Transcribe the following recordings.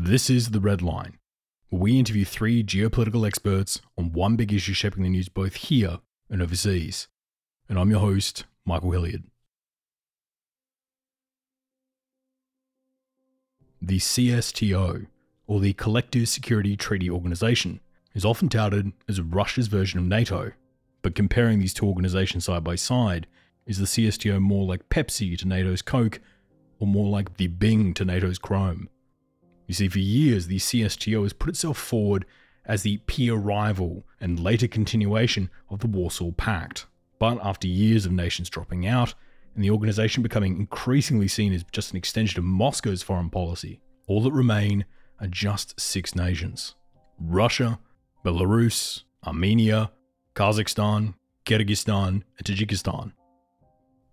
This is The Red Line, where we interview three geopolitical experts on one big issue shaping the news both here and overseas. And I'm your host, Michael Hilliard. The CSTO, or the Collective Security Treaty Organization, is often touted as Russia's version of NATO, but comparing these two organizations side by side, is the CSTO more like Pepsi to NATO's Coke, or more like the Bing to NATO's Chrome? You see, for years, the CSTO has put itself forward as the peer rival and later continuation of the Warsaw Pact. But after years of nations dropping out, and the organization becoming increasingly seen as just an extension of Moscow's foreign policy, all that remain are just six nations Russia, Belarus, Armenia, Kazakhstan, Kyrgyzstan, and Tajikistan.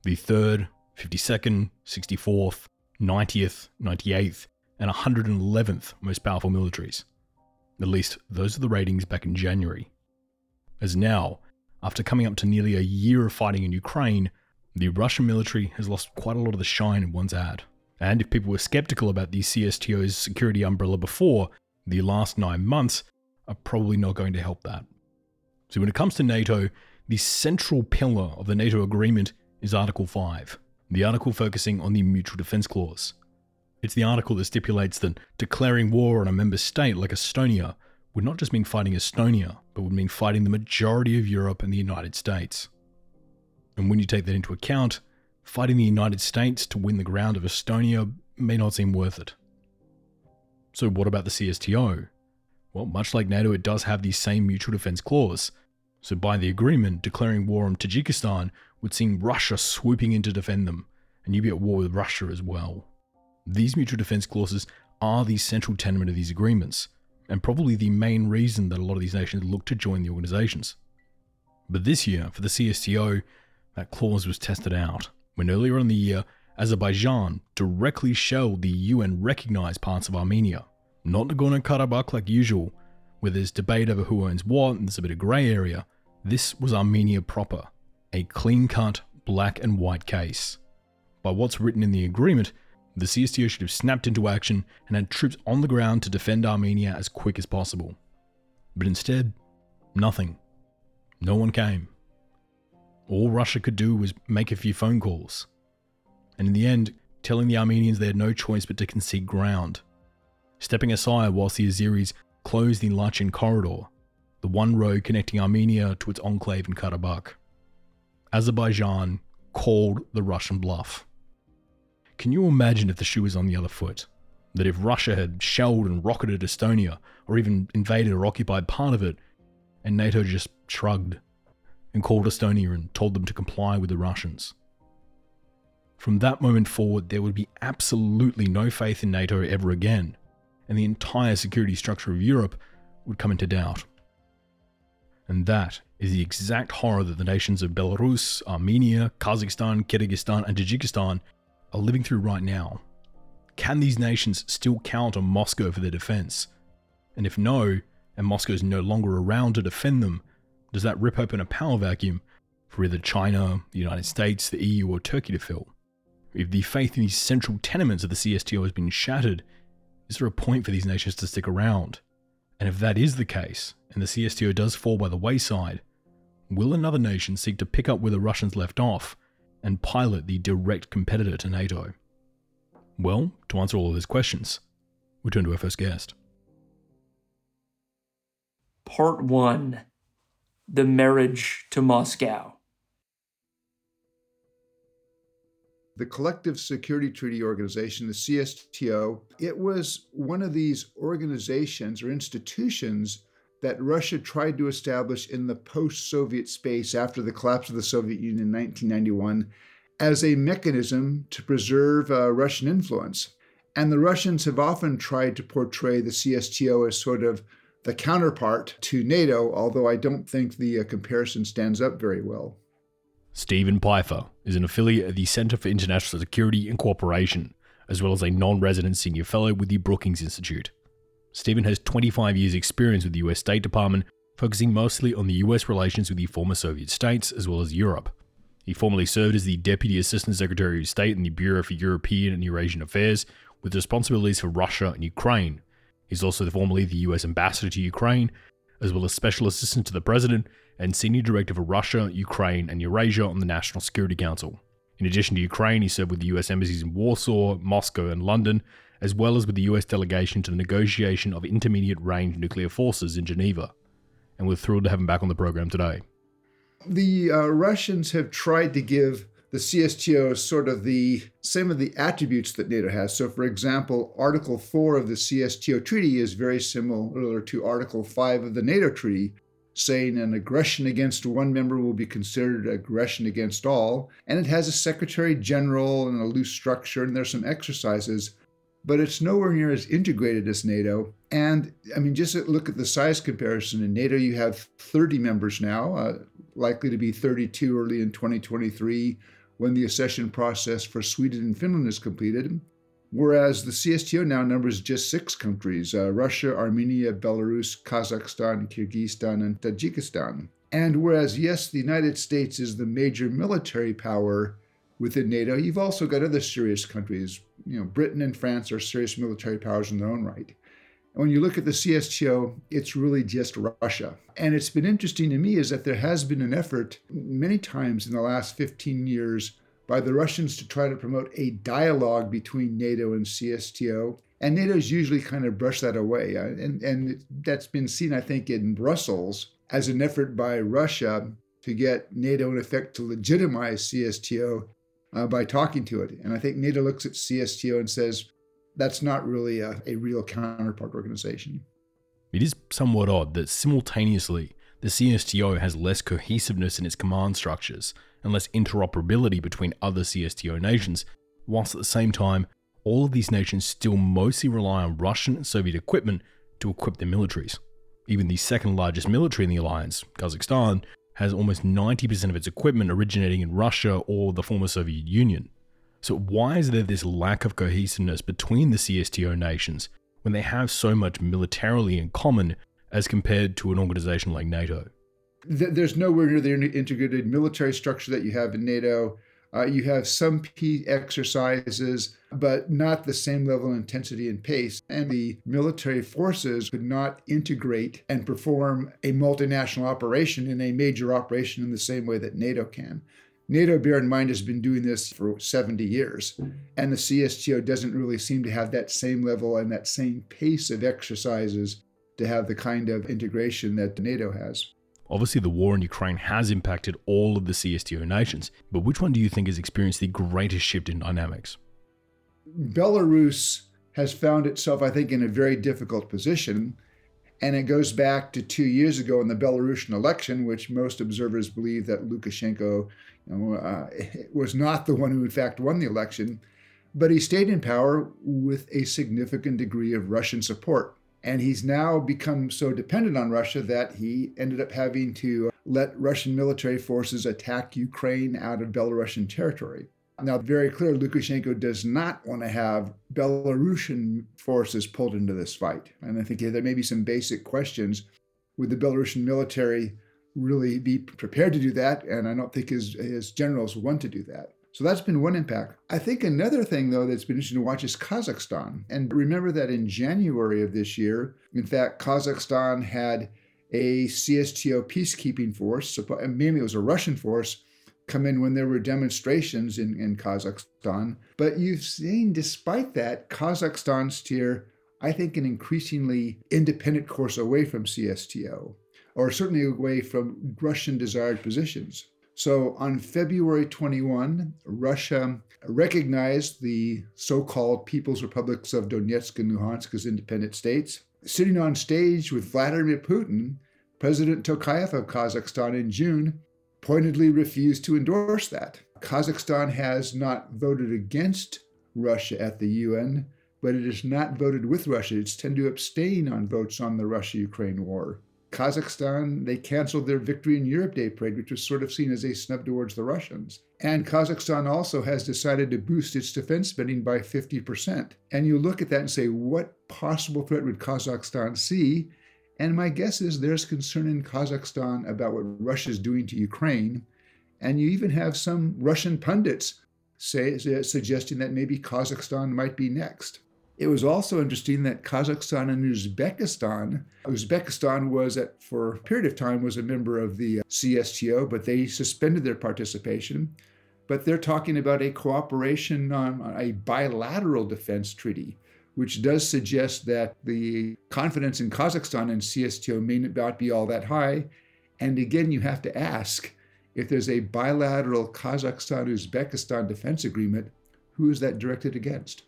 The 3rd, 52nd, 64th, 90th, 98th, and 111th most powerful militaries. At least those are the ratings back in January. As now, after coming up to nearly a year of fighting in Ukraine, the Russian military has lost quite a lot of the shine it once had. And if people were skeptical about the CSTO's security umbrella before, the last nine months are probably not going to help that. So, when it comes to NATO, the central pillar of the NATO agreement is Article 5, the article focusing on the Mutual Defence Clause. It's the article that stipulates that declaring war on a member state like Estonia would not just mean fighting Estonia, but would mean fighting the majority of Europe and the United States. And when you take that into account, fighting the United States to win the ground of Estonia may not seem worth it. So, what about the CSTO? Well, much like NATO, it does have the same mutual defense clause. So, by the agreement, declaring war on Tajikistan would see Russia swooping in to defend them, and you'd be at war with Russia as well. These mutual defense clauses are the central tenet of these agreements, and probably the main reason that a lot of these nations look to join the organizations. But this year, for the CSTO, that clause was tested out when earlier in the year, Azerbaijan directly shelled the UN recognized parts of Armenia, not Nagorno Karabakh like usual, where there's debate over who owns what and there's a bit of grey area. This was Armenia proper, a clean cut black and white case. By what's written in the agreement, the CSTO should have snapped into action and had troops on the ground to defend Armenia as quick as possible. But instead, nothing. No one came. All Russia could do was make a few phone calls. And in the end, telling the Armenians they had no choice but to concede ground. Stepping aside whilst the Azeris closed the Lachin corridor, the one road connecting Armenia to its enclave in Karabakh. Azerbaijan called the Russian bluff. Can you imagine if the shoe was on the other foot? That if Russia had shelled and rocketed Estonia, or even invaded or occupied part of it, and NATO just shrugged and called Estonia and told them to comply with the Russians? From that moment forward, there would be absolutely no faith in NATO ever again, and the entire security structure of Europe would come into doubt. And that is the exact horror that the nations of Belarus, Armenia, Kazakhstan, Kyrgyzstan, and Tajikistan are living through right now. Can these nations still count on Moscow for their defense? And if no, and Moscow is no longer around to defend them, does that rip open a power vacuum for either China, the United States, the EU, or Turkey to fill? If the faith in these central tenements of the CSTO has been shattered, is there a point for these nations to stick around? And if that is the case, and the CSTO does fall by the wayside, will another nation seek to pick up where the Russians left off and pilot the direct competitor to NATO? Well, to answer all of these questions, we turn to our first guest. Part 1 The Marriage to Moscow. the Collective Security Treaty Organization, the CSTO, it was one of these organizations or institutions that Russia tried to establish in the post Soviet space after the collapse of the Soviet Union in 1991 as a mechanism to preserve uh, Russian influence. And the Russians have often tried to portray the CSTO as sort of the counterpart to NATO, although I don't think the uh, comparison stands up very well. Steven Pifer is an affiliate of the Center for International Security and Cooperation, as well as a non resident senior fellow with the Brookings Institute. Steven has 25 years' experience with the US State Department, focusing mostly on the US relations with the former Soviet states as well as Europe. He formerly served as the Deputy Assistant Secretary of State in the Bureau for European and Eurasian Affairs, with responsibilities for Russia and Ukraine, He's also formerly the US ambassador to Ukraine, as well as special assistant to the president and senior director for Russia, Ukraine, and Eurasia on the National Security Council. In addition to Ukraine, he served with the US embassies in Warsaw, Moscow, and London, as well as with the US delegation to the negotiation of intermediate range nuclear forces in Geneva. And we're thrilled to have him back on the program today. The uh, Russians have tried to give the CSTO sort of the same of the attributes that NATO has. So, for example, Article 4 of the CSTO treaty is very similar to Article 5 of the NATO treaty, saying an aggression against one member will be considered aggression against all. And it has a secretary general and a loose structure, and there's some exercises, but it's nowhere near as integrated as NATO. And I mean, just look at the size comparison. In NATO, you have 30 members now, uh, likely to be 32 early in 2023 when the accession process for Sweden and Finland is completed. Whereas the CSTO now numbers just six countries uh, Russia, Armenia, Belarus, Kazakhstan, Kyrgyzstan, and Tajikistan. And whereas, yes, the United States is the major military power within NATO, you've also got other serious countries. You know, Britain and France are serious military powers in their own right. And when you look at the CSTO, it's really just Russia. And it's been interesting to me is that there has been an effort many times in the last 15 years by the Russians to try to promote a dialogue between NATO and CSTO. And NATO's usually kind of brushed that away. Uh, and, and that's been seen, I think, in Brussels as an effort by Russia to get NATO, in effect, to legitimize CSTO uh, by talking to it. And I think NATO looks at CSTO and says, that's not really a, a real counterpart organization. It is somewhat odd that simultaneously the CSTO has less cohesiveness in its command structures and less interoperability between other CSTO nations, whilst at the same time, all of these nations still mostly rely on Russian and Soviet equipment to equip their militaries. Even the second largest military in the alliance, Kazakhstan, has almost 90% of its equipment originating in Russia or the former Soviet Union. So, why is there this lack of cohesiveness between the CSTO nations when they have so much militarily in common as compared to an organization like NATO? there's nowhere near the integrated military structure that you have in NATO. Uh, you have some peace exercises, but not the same level of intensity and pace. And the military forces could not integrate and perform a multinational operation in a major operation in the same way that NATO can. NATO, bear in mind, has been doing this for 70 years, and the CSTO doesn't really seem to have that same level and that same pace of exercises to have the kind of integration that NATO has. Obviously, the war in Ukraine has impacted all of the CSTO nations, but which one do you think has experienced the greatest shift in dynamics? Belarus has found itself, I think, in a very difficult position. And it goes back to two years ago in the Belarusian election, which most observers believe that Lukashenko you know, uh, was not the one who, in fact, won the election. But he stayed in power with a significant degree of Russian support. And he's now become so dependent on Russia that he ended up having to let Russian military forces attack Ukraine out of Belarusian territory. Now, very clear, Lukashenko does not want to have Belarusian forces pulled into this fight. And I think there may be some basic questions. Would the Belarusian military really be prepared to do that? And I don't think his, his generals want to do that. So that's been one impact. I think another thing, though, that's been interesting to watch is Kazakhstan. And remember that in January of this year, in fact, Kazakhstan had a CSTO peacekeeping force, mainly it was a Russian force, come in when there were demonstrations in, in Kazakhstan. But you've seen, despite that, Kazakhstan steer, I think, an increasingly independent course away from CSTO, or certainly away from Russian desired positions. So on February 21, Russia recognized the so called People's Republics of Donetsk and Luhansk as independent states. Sitting on stage with Vladimir Putin, President Tokayev of Kazakhstan in June pointedly refused to endorse that. Kazakhstan has not voted against Russia at the UN, but it has not voted with Russia. It's tended to abstain on votes on the Russia Ukraine war. Kazakhstan, they canceled their Victory in Europe Day parade, which was sort of seen as a snub towards the Russians. And Kazakhstan also has decided to boost its defense spending by 50%. And you look at that and say, what possible threat would Kazakhstan see? And my guess is there's concern in Kazakhstan about what Russia is doing to Ukraine. And you even have some Russian pundits say, suggesting that maybe Kazakhstan might be next. It was also interesting that Kazakhstan and Uzbekistan, Uzbekistan was at, for a period of time was a member of the uh, CSTO, but they suspended their participation. But they're talking about a cooperation on a bilateral defense treaty, which does suggest that the confidence in Kazakhstan and CSTO may not be all that high. And again, you have to ask if there's a bilateral Kazakhstan Uzbekistan defense agreement, who is that directed against?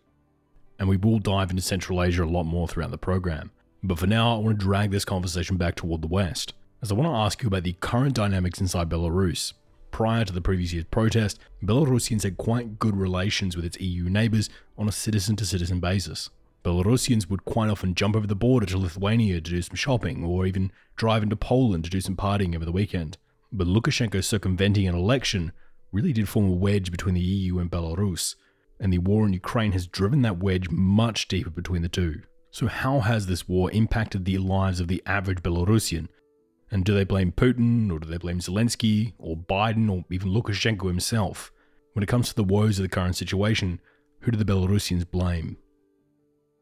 And we will dive into Central Asia a lot more throughout the program. But for now, I want to drag this conversation back toward the West, as I want to ask you about the current dynamics inside Belarus. Prior to the previous year's protest, Belarusians had quite good relations with its EU neighbours on a citizen to citizen basis. Belarusians would quite often jump over the border to Lithuania to do some shopping, or even drive into Poland to do some partying over the weekend. But Lukashenko circumventing an election really did form a wedge between the EU and Belarus, and the war in Ukraine has driven that wedge much deeper between the two. So, how has this war impacted the lives of the average Belarusian? And do they blame Putin, or do they blame Zelensky, or Biden, or even Lukashenko himself? When it comes to the woes of the current situation, who do the Belarusians blame?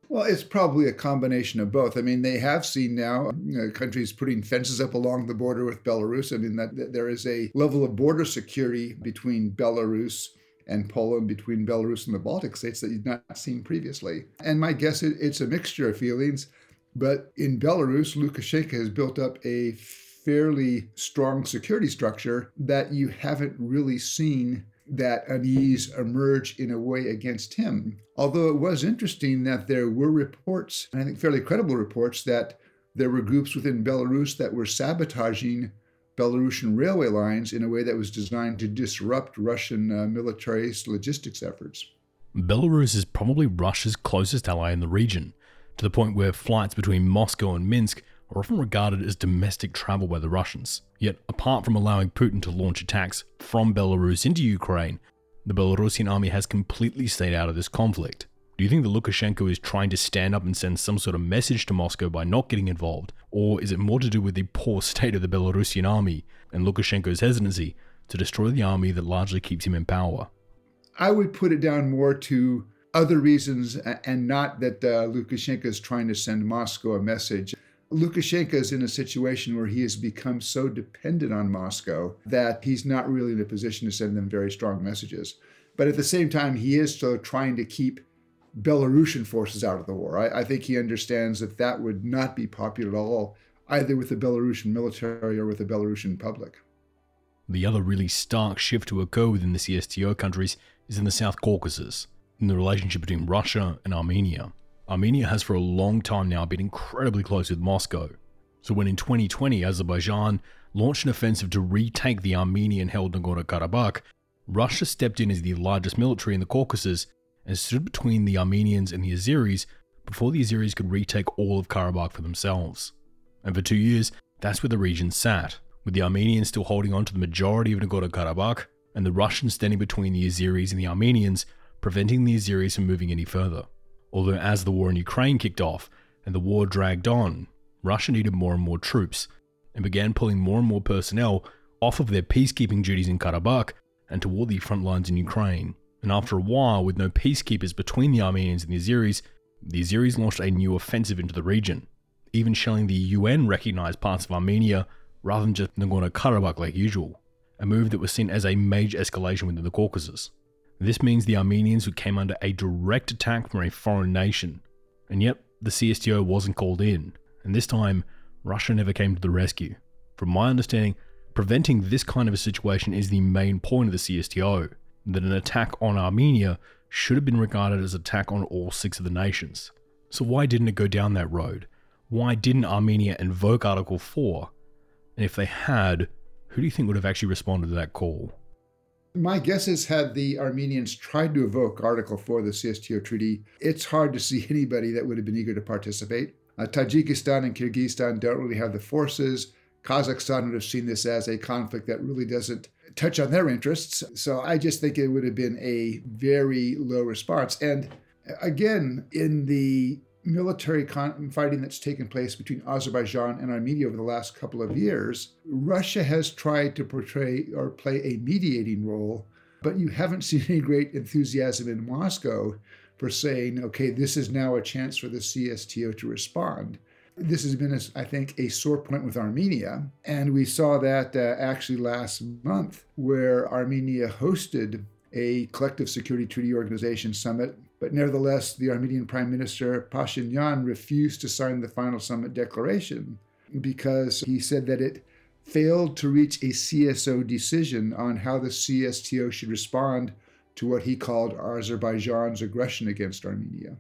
Well, it's probably a combination of both. I mean, they have seen now you know, countries putting fences up along the border with Belarus. I mean, that, that there is a level of border security between Belarus and Poland between Belarus and the Baltic states that you've not seen previously. And my guess is it's a mixture of feelings. But in Belarus, Lukashenko has built up a fairly strong security structure that you haven't really seen that unease emerge in a way against him. Although it was interesting that there were reports, and I think fairly credible reports, that there were groups within Belarus that were sabotaging Belarusian railway lines in a way that was designed to disrupt Russian uh, military logistics efforts. Belarus is probably Russia's closest ally in the region, to the point where flights between Moscow and Minsk are often regarded as domestic travel by the Russians. Yet, apart from allowing Putin to launch attacks from Belarus into Ukraine, the Belarusian army has completely stayed out of this conflict. Do you think that Lukashenko is trying to stand up and send some sort of message to Moscow by not getting involved? Or is it more to do with the poor state of the Belarusian army and Lukashenko's hesitancy to destroy the army that largely keeps him in power? I would put it down more to other reasons and not that uh, Lukashenko is trying to send Moscow a message. Lukashenko is in a situation where he has become so dependent on Moscow that he's not really in a position to send them very strong messages. But at the same time, he is still trying to keep Belarusian forces out of the war. I, I, think he understands that that would not be popular at all, either with the Belarusian military or with the Belarusian public. The other really stark shift to occur within the CSTO countries is in the South Caucasus, in the relationship between Russia and Armenia. Armenia has for a long time now been incredibly close with Moscow. So when in 2020 Azerbaijan launched an offensive to retake the Armenian held Nagorno Karabakh, Russia stepped in as the largest military in the Caucasus and stood between the Armenians and the Azeris before the Azeris could retake all of Karabakh for themselves. And for two years, that's where the region sat, with the Armenians still holding on to the majority of Nagorno Karabakh, and the Russians standing between the Azeris and the Armenians, preventing the Azeris from moving any further. Although, as the war in Ukraine kicked off and the war dragged on, Russia needed more and more troops, and began pulling more and more personnel off of their peacekeeping duties in Karabakh and toward the front lines in Ukraine. And after a while, with no peacekeepers between the Armenians and the Azeris, the Azeris launched a new offensive into the region, even shelling the UN recognized parts of Armenia rather than just Nagorno Karabakh like usual, a move that was seen as a major escalation within the Caucasus. This means the Armenians who came under a direct attack from a foreign nation, and yet the CSTO wasn't called in, and this time Russia never came to the rescue. From my understanding, preventing this kind of a situation is the main point of the CSTO, that an attack on Armenia should have been regarded as an attack on all six of the nations. So why didn't it go down that road? Why didn't Armenia invoke Article 4? And if they had, who do you think would have actually responded to that call? My guess is had the Armenians tried to evoke Article 4 of the CSTO treaty, it's hard to see anybody that would have been eager to participate. Uh, Tajikistan and Kyrgyzstan don't really have the forces. Kazakhstan would have seen this as a conflict that really doesn't touch on their interests. So I just think it would have been a very low response. And again, in the military fighting that's taken place between Azerbaijan and Armenia over the last couple of years, Russia has tried to portray or play a mediating role, but you haven't seen any great enthusiasm in Moscow for saying, okay, this is now a chance for the CSTO to respond. This has been, I think, a sore point with Armenia. And we saw that uh, actually last month, where Armenia hosted a collective security treaty organization summit. But nevertheless, the Armenian Prime Minister Pashinyan refused to sign the final summit declaration because he said that it failed to reach a CSO decision on how the CSTO should respond to what he called Azerbaijan's aggression against Armenia.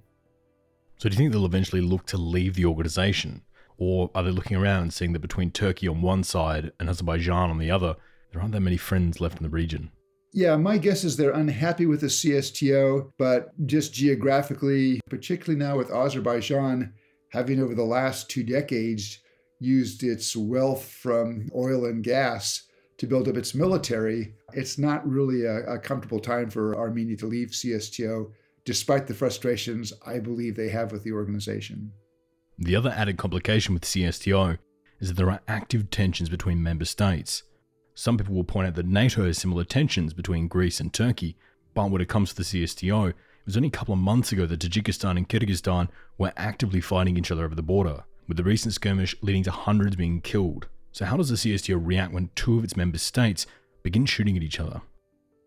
So, do you think they'll eventually look to leave the organization? Or are they looking around and seeing that between Turkey on one side and Azerbaijan on the other, there aren't that many friends left in the region? Yeah, my guess is they're unhappy with the CSTO, but just geographically, particularly now with Azerbaijan having over the last two decades used its wealth from oil and gas to build up its military, it's not really a, a, comfortable time for Armenia to leave CSTO, despite the frustrations I believe they have with the organization. The other added complication with CSTO is that there are active tensions between member states. Some people will point out that NATO has similar tensions between Greece and Turkey, but when it comes to the CSTO, it was only a couple of months ago that Tajikistan and Kyrgyzstan were actively fighting each other over the border with the recent skirmish leading to hundreds being killed. So, how does the CSTO react when two of its member states begin shooting at each other?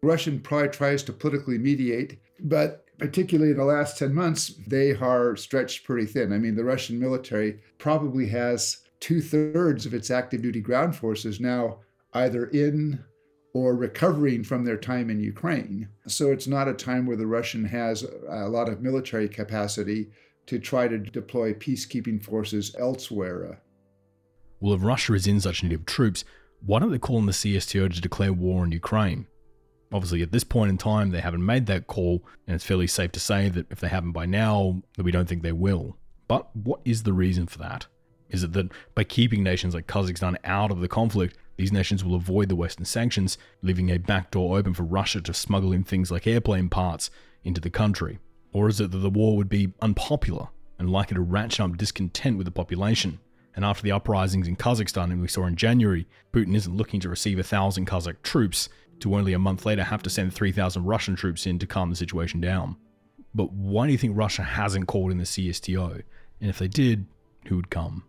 Russian pride tries to politically mediate, but particularly in the last 10 months, they are stretched pretty thin. I mean, the Russian military probably has two thirds of its active duty ground forces now either in or recovering from their time in Ukraine. So it's not a time where the Russian has a lot of military capacity to try to deploy peacekeeping forces elsewhere. Well, if Russia is in such need of troops, why don't they call on the CSTO to declare war on Ukraine? Obviously, at this point in time, they haven't made that call, and it's fairly safe to say that if they haven't by now, that we don't think they will. But what is the reason for that? Is it that by keeping nations like Kazakhstan out of the conflict, these nations will avoid the Western sanctions, leaving a backdoor open for Russia to smuggle in things like airplane parts into the country? Or is it that the war would be unpopular and likely to ratchet up discontent with the population? And after the uprisings in Kazakhstan that we saw in January, Putin isn't looking to receive a thousand Kazakh troops to only a month later have to send 3,000 Russian troops in to calm the situation down. But why do you think Russia hasn't called in the CSTO? And if they did, who would come?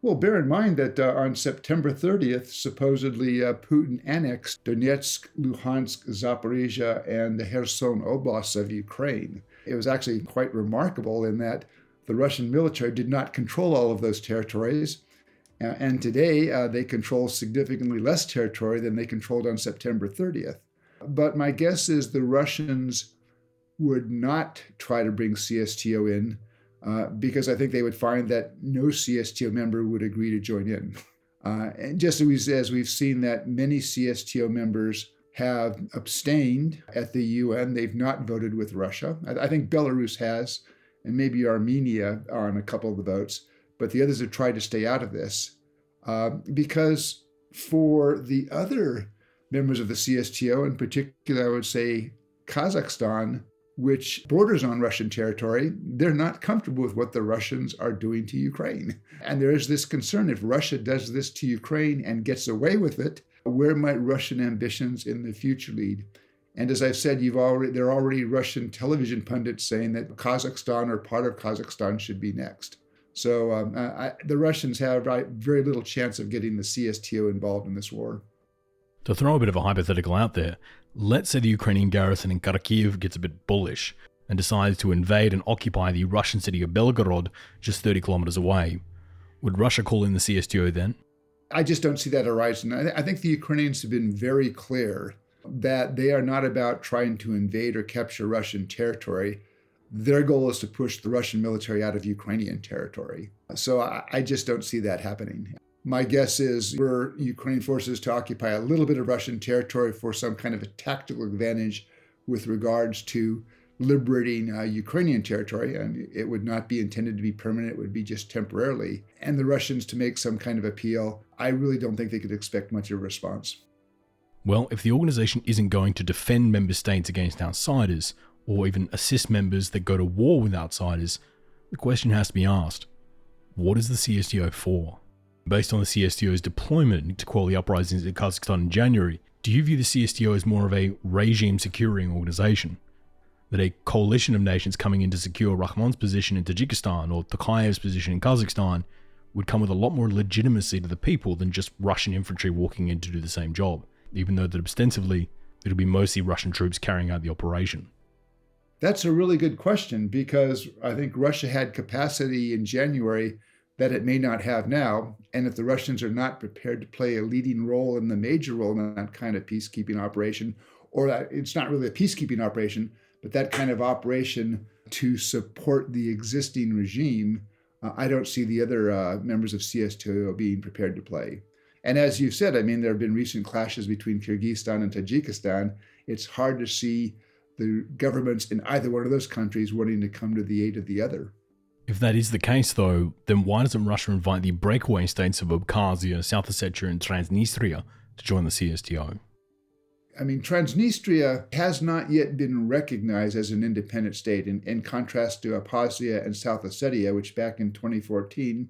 Well, bear in mind that uh, on September 30th, supposedly uh, Putin annexed Donetsk, Luhansk, Zaporizhia, and the Kherson Oblast of Ukraine. It was actually quite remarkable in that the Russian military did not control all of those territories. And today, uh, they control significantly less territory than they controlled on September 30th. But my guess is the Russians would not try to bring CSTO in uh, because I think they would find that no CSTO member would agree to join in. Uh, and just as, as we've seen that many CSTO members have abstained at the UN, they've not voted with Russia. I, I think Belarus has, and maybe Armenia on a couple of the votes, but the others have tried to stay out of this uh, because for the other members of the CSTO, in particular, I would say Kazakhstan, which borders on Russian territory, they're not comfortable with what the Russians are doing to Ukraine. And there is this concern if Russia does this to Ukraine and gets away with it, where might Russian ambitions in the future lead? And as I've said, you've already there are already Russian television pundits saying that Kazakhstan or part of Kazakhstan should be next. So um, I, the Russians have very little chance of getting the CSTO involved in this war. To throw a bit of a hypothetical out there, let's say the Ukrainian garrison in Kharkiv gets a bit bullish and decides to invade and occupy the Russian city of Belgorod, just 30 kilometers away. Would Russia call in the CSTO then? I just don't see that arising. I think the Ukrainians have been very clear that they are not about trying to invade or capture Russian territory. Their goal is to push the Russian military out of Ukrainian territory. So I, just don't see that happening. My guess is were Ukrainian forces to occupy a little bit of Russian territory for some kind of a tactical advantage with regards to liberating uh, Ukrainian territory, and it would not be intended to be permanent, it would be just temporarily, and the Russians to make some kind of appeal, I really don't think they could expect much of a response. Well, if the organization isn't going to defend member states against outsiders, or even assist members that go to war with outsiders, the question has to be asked what is the CSTO for? Based on the CSTO's deployment to quell the uprisings in Kazakhstan in January, do you view the CSTO as more of a regime securing organization? that a coalition of nations coming in to secure Rahmon's position in Tajikistan or Tokayev's position in Kazakhstan would come with a lot more legitimacy to the people than just Russian infantry walking in to do the same job, even though that ostensibly it'll be mostly Russian troops carrying out the operation. That's a really good question because I think Russia had capacity in January that it may not have now. And if the Russians are not prepared to play a leading role in the major role in that kind of peacekeeping operation, or that it's not really a peacekeeping operation, but that kind of operation to support the existing regime, uh, I don't see the other uh, members of CSTO being prepared to play. And as you said, I mean, there have been recent clashes between Kyrgyzstan and Tajikistan. It's hard to see the governments in either one of those countries wanting to come to the aid of the other. If that is the case, though, then why doesn't Russia invite the breakaway states of Abkhazia, South Ossetia, and Transnistria to join the CSTO? I mean, Transnistria has not yet been recognized as an independent state, in, in contrast to Abkhazia and South Ossetia, which back in 2014,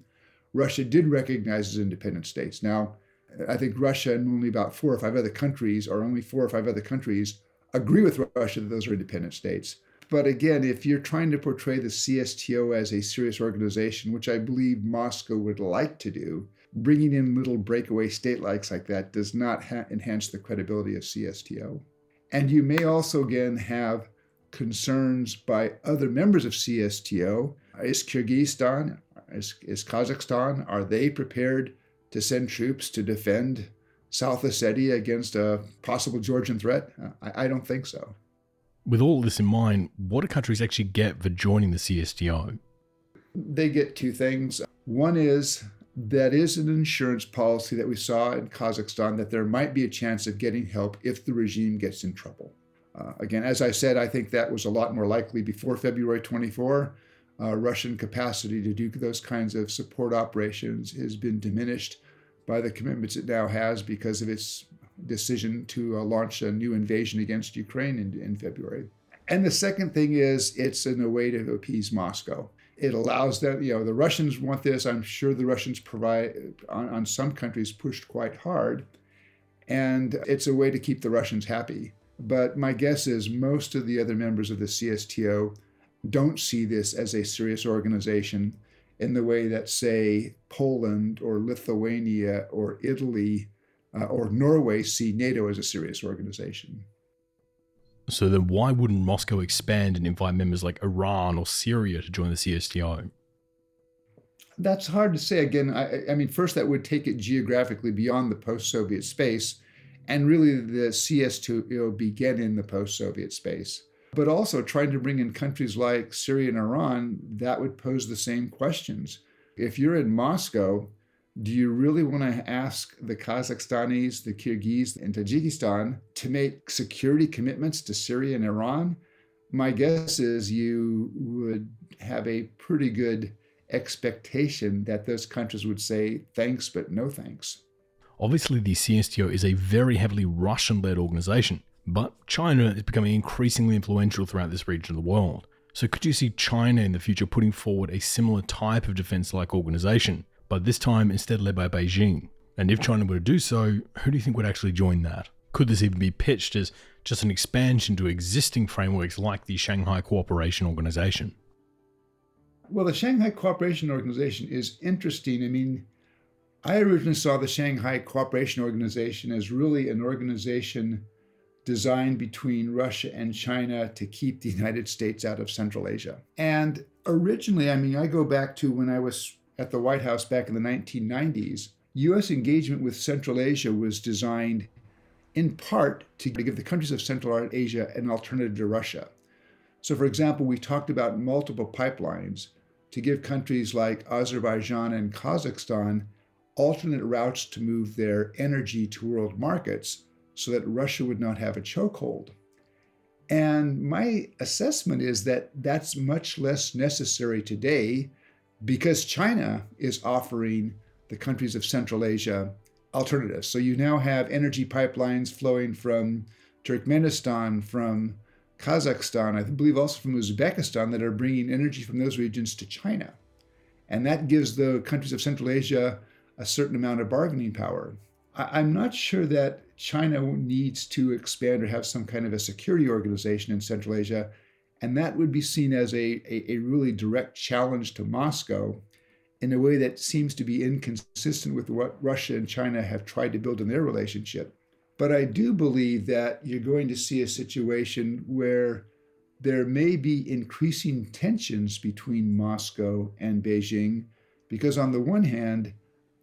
Russia did recognize as independent states. Now, I think Russia and only about four or five other countries, or only four or five other countries, agree with Russia that those are independent states. But again, if you're trying to portray the CSTO as a serious organization, which I believe Moscow would like to do, bringing in little breakaway state likes like that does not ha- enhance the credibility of CSTO. And you may also, again, have concerns by other members of CSTO. Is Kyrgyzstan, is, is Kazakhstan, are they prepared to send troops to defend South Ossetia against a possible Georgian threat? I, I don't think so. With all this in mind, what do countries actually get for joining the CSTO? They get two things. One is that is an insurance policy that we saw in Kazakhstan that there might be a chance of getting help if the regime gets in trouble. Uh, again, as I said, I think that was a lot more likely before February 24. Uh, Russian capacity to do those kinds of support operations has been diminished by the commitments it now has because of its decision to uh, launch a new invasion against Ukraine in, in February. And the second thing is it's in a way to appease Moscow. It allows them, you know, the Russians want this. I'm sure the Russians provide, on, on some countries, pushed quite hard. And it's a way to keep the Russians happy. But my guess is most of the other members of the CSTO don't see this as a serious organization in the way that, say, Poland or Lithuania or Italy uh, or Norway see NATO as a serious organization. So then, why wouldn't Moscow expand and invite members like Iran or Syria to join the CSTO? That's hard to say. Again, I, I mean, first, that would take it geographically beyond the post Soviet space. And really, the CSTO began in the post Soviet space. But also, trying to bring in countries like Syria and Iran, that would pose the same questions. If you're in Moscow, do you really want to ask the Kazakhstanis, the Kyrgyz, and Tajikistan to make security commitments to Syria and Iran? My guess is you would have a pretty good expectation that those countries would say thanks, but no thanks. Obviously, the CSTO is a very heavily Russian led organization, but China is becoming increasingly influential throughout this region of the world. So, could you see China in the future putting forward a similar type of defense like organization? but this time instead led by Beijing. And if China were to do so, who do you think would actually join that? Could this even be pitched as just an expansion to existing frameworks like the Shanghai Cooperation Organization? Well, the Shanghai Cooperation Organization is interesting. I mean, I originally saw the Shanghai Cooperation Organization as really an organization designed between Russia and China to keep the United States out of Central Asia. And originally, I mean, I go back to when I was at the White House back in the 1990s, U.S. engagement with Central Asia was designed in part to give the countries of Central Asia an alternative to Russia. So, for example, we talked about multiple pipelines to give countries like Azerbaijan and Kazakhstan alternate routes to move their energy to world markets so that Russia would not have a chokehold. And my assessment is that that's much less necessary today because China is offering the countries of Central Asia alternatives. So you now have energy pipelines flowing from Turkmenistan, from Kazakhstan, I believe also from Uzbekistan, that are bringing energy from those regions to China. And that gives the countries of Central Asia a certain amount of bargaining power. I'm not sure that China needs to expand or have some kind of a security organization in Central Asia And that would be seen as a, a, a really direct challenge to Moscow in a way that seems to be inconsistent with what Russia and China have tried to build in their relationship. But I do believe that you're going to see a situation where there may be increasing tensions between Moscow and Beijing, because on the one hand,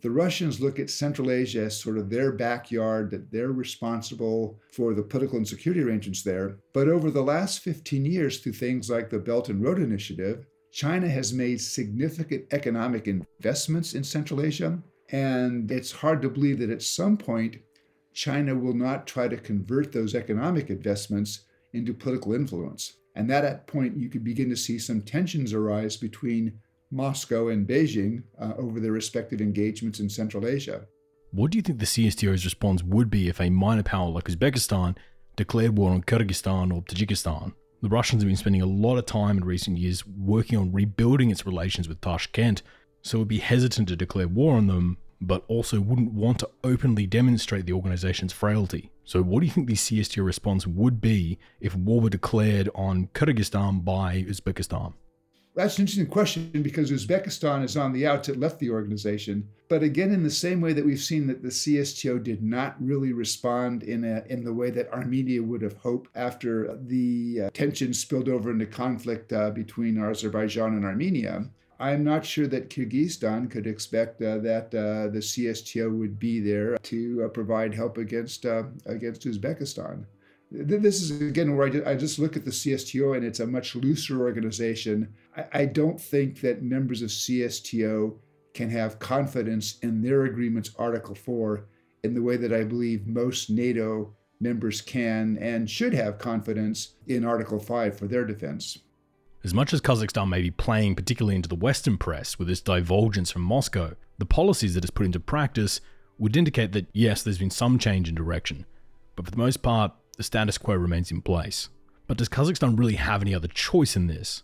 the Russians look at Central Asia as sort of their backyard, that they're responsible for the political and security arrangements there. But over the last 15 years, through things like the Belt and Road Initiative, China has made significant economic investments in Central Asia. And it's hard to believe that at some point, China will not try to convert those economic investments into political influence. And that at point, you could begin to see some tensions arise between Moscow and Beijing uh, over their respective engagements in Central Asia. What do you think the CSTO's response would be if a minor power like Uzbekistan declared war on Kyrgyzstan or Tajikistan? The Russians have been spending a lot of time in recent years working on rebuilding its relations with Tashkent, so would be hesitant to declare war on them, but also wouldn't want to openly demonstrate the organization's frailty. So, what do you think the CSTO response would be if war were declared on Kyrgyzstan by Uzbekistan? That's an interesting question because Uzbekistan is on the outs. It left the organization. But again, in the same way that we've seen that the CSTO did not really respond in, a, in the way that Armenia would have hoped after the uh, tension spilled over into conflict uh, between Azerbaijan and Armenia, I'm not sure that Kyrgyzstan could expect uh, that uh, the CSTO would be there to uh, provide help against uh, against Uzbekistan. This is again where I just, look at the CSTO and it's a much looser organization. I, I don't think that members of CSTO can have confidence in their agreement's Article 4 in the way that I believe most NATO members can and should have confidence in Article 5 for their defense. As much as Kazakhstan may be playing particularly into the Western press with its divulgence from Moscow, the policies that it's put into practice would indicate that yes, there's been some change in direction, but for the most part, the status quo remains in place. But does Kazakhstan really have any other choice in this?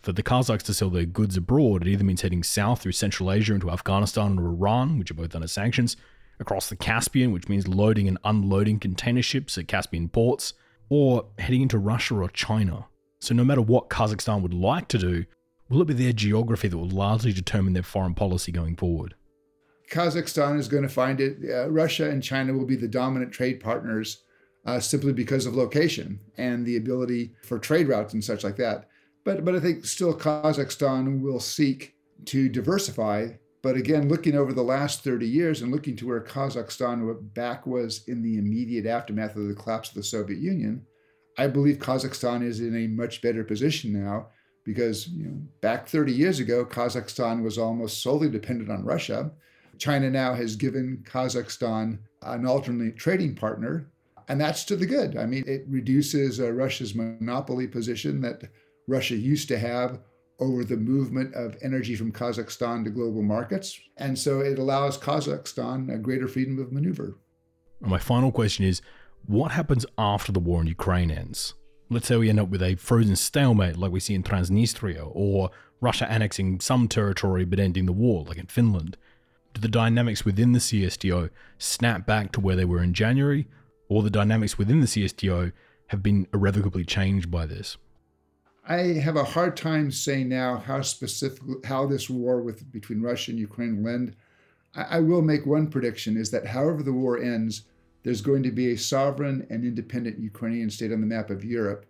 For the Kazakhs to sell their goods abroad, it either means heading south through Central Asia into Afghanistan or Iran, which are both under sanctions, across the Caspian, which means loading and unloading container ships at Caspian ports, or heading into Russia or China, so, no matter what Kazakhstan would like to do, will it be their geography that will largely determine their foreign policy going forward? Kazakhstan is going to find it. Uh, Russia and China will be the dominant trade partners uh, simply because of location and the ability for trade routes and such like that. But, but I think still Kazakhstan will seek to diversify. But again, looking over the last 30 years and looking to where Kazakhstan back was in the immediate aftermath of the collapse of the Soviet Union, I believe Kazakhstan is in a much better position now because you know, back 30 years ago, Kazakhstan was almost solely dependent on Russia. China now has given Kazakhstan an alternate trading partner, and that's to the good. I mean, it reduces uh, Russia's monopoly position that Russia used to have over the movement of energy from Kazakhstan to global markets. And so it allows Kazakhstan a greater freedom of maneuver. And my final question is what happens after the war in Ukraine ends? Let's say we end up with a frozen stalemate like we see in Transnistria, or Russia annexing some territory but ending the war, like in Finland. Do the dynamics within the CSTO snap back to where they were in January, or the dynamics within the CSTO have been irrevocably changed by this? I have a hard time saying now how specific how this war with between Russia and Ukraine will end. I, I will make one prediction: is that however the war ends, there's going to be a sovereign and independent Ukrainian state on the map of Europe,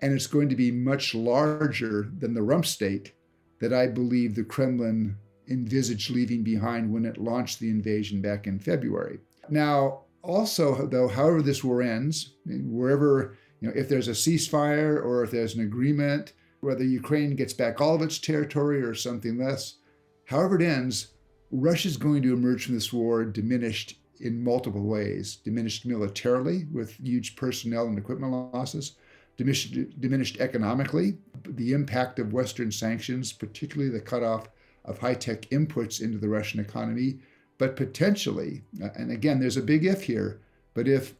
and it's going to be much larger than the rump state that I believe the Kremlin envisaged leaving behind when it launched the invasion back in February. Now, also, though, however this war ends, wherever, you know, if there's a ceasefire or if there's an agreement, whether Ukraine gets back all of its territory or something less, however it ends, Russia's going to emerge from this war diminished in multiple ways. Diminished militarily with huge personnel and equipment losses, diminished, diminished economically, the impact of Western sanctions, particularly the cutoff of high tech inputs into the Russian economy, but potentially, uh, and again, there's a big if here, but if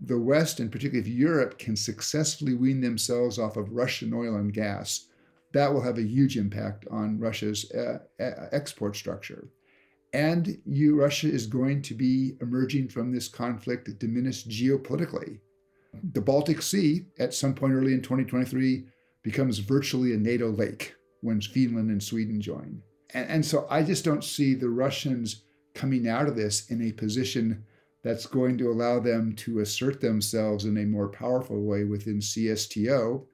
the West, and particularly if Europe, can successfully wean themselves off of Russian oil and gas, that will have a huge impact on Russia's uh, export structure. And you, Russia is going to be emerging from this conflict diminished geopolitically. The Baltic Sea, at some point early in 2023, becomes virtually a NATO lake when Finland and Sweden join. And, and so I just don't see the Russians coming out of this in a position that's going to allow them to assert themselves in a more powerful way within CSTO.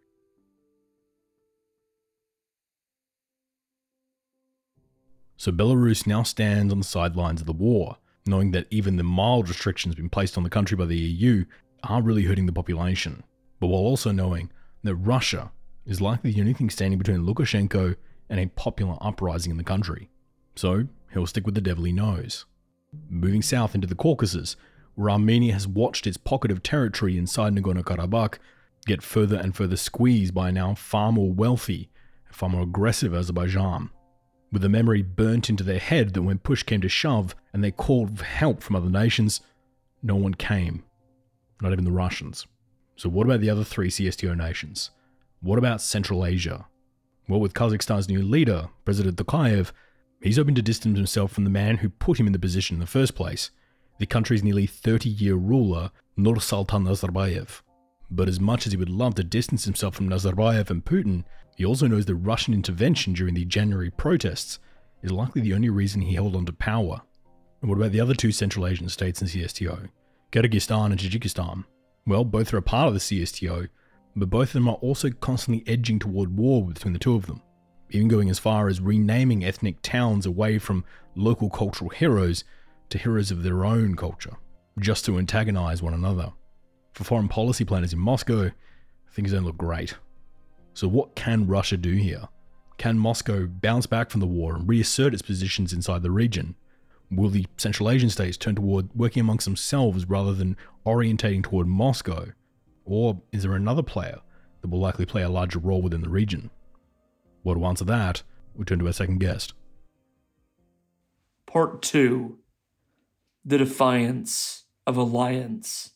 So Belarus now stands on the sidelines of the war, knowing that even the mild restrictions being placed on the country by the EU are really hurting the population, but while also knowing that Russia is likely the only thing standing between Lukashenko and a popular uprising in the country. So he'll stick with the devil he knows. Moving south into the Caucasus, where Armenia has watched its pocket of territory inside Nagorno Karabakh get further and further squeezed by now far more wealthy far more aggressive Azerbaijan. With the memory burnt into their head that when push came to shove and they called for help from other nations, no one came. Not even the Russians. So, what about the other three CSTO nations? What about Central Asia? Well, with Kazakhstan's new leader, President Tokayev, He's hoping to distance himself from the man who put him in the position in the first place, the country's nearly 30 year ruler, Nursultan Nazarbayev. But as much as he would love to distance himself from Nazarbayev and Putin, he also knows that Russian intervention during the January protests is likely the only reason he held on to power. And what about the other two Central Asian states in the CSTO, Kyrgyzstan and Tajikistan? Well, both are a part of the CSTO, but both of them are also constantly edging toward war between the two of them even going as far as renaming ethnic towns away from local cultural heroes to heroes of their own culture, just to antagonize one another. For foreign policy planners in Moscow, things don't look great. So, what can Russia do here? Can Moscow bounce back from the war and reassert its positions inside the region? Will the Central Asian states turn toward working amongst themselves rather than orientating toward Moscow? Or is there another player that will likely play a larger role within the region? Well, wants answer that, we turn to our second guest. Part 2 The Defiance of Alliance.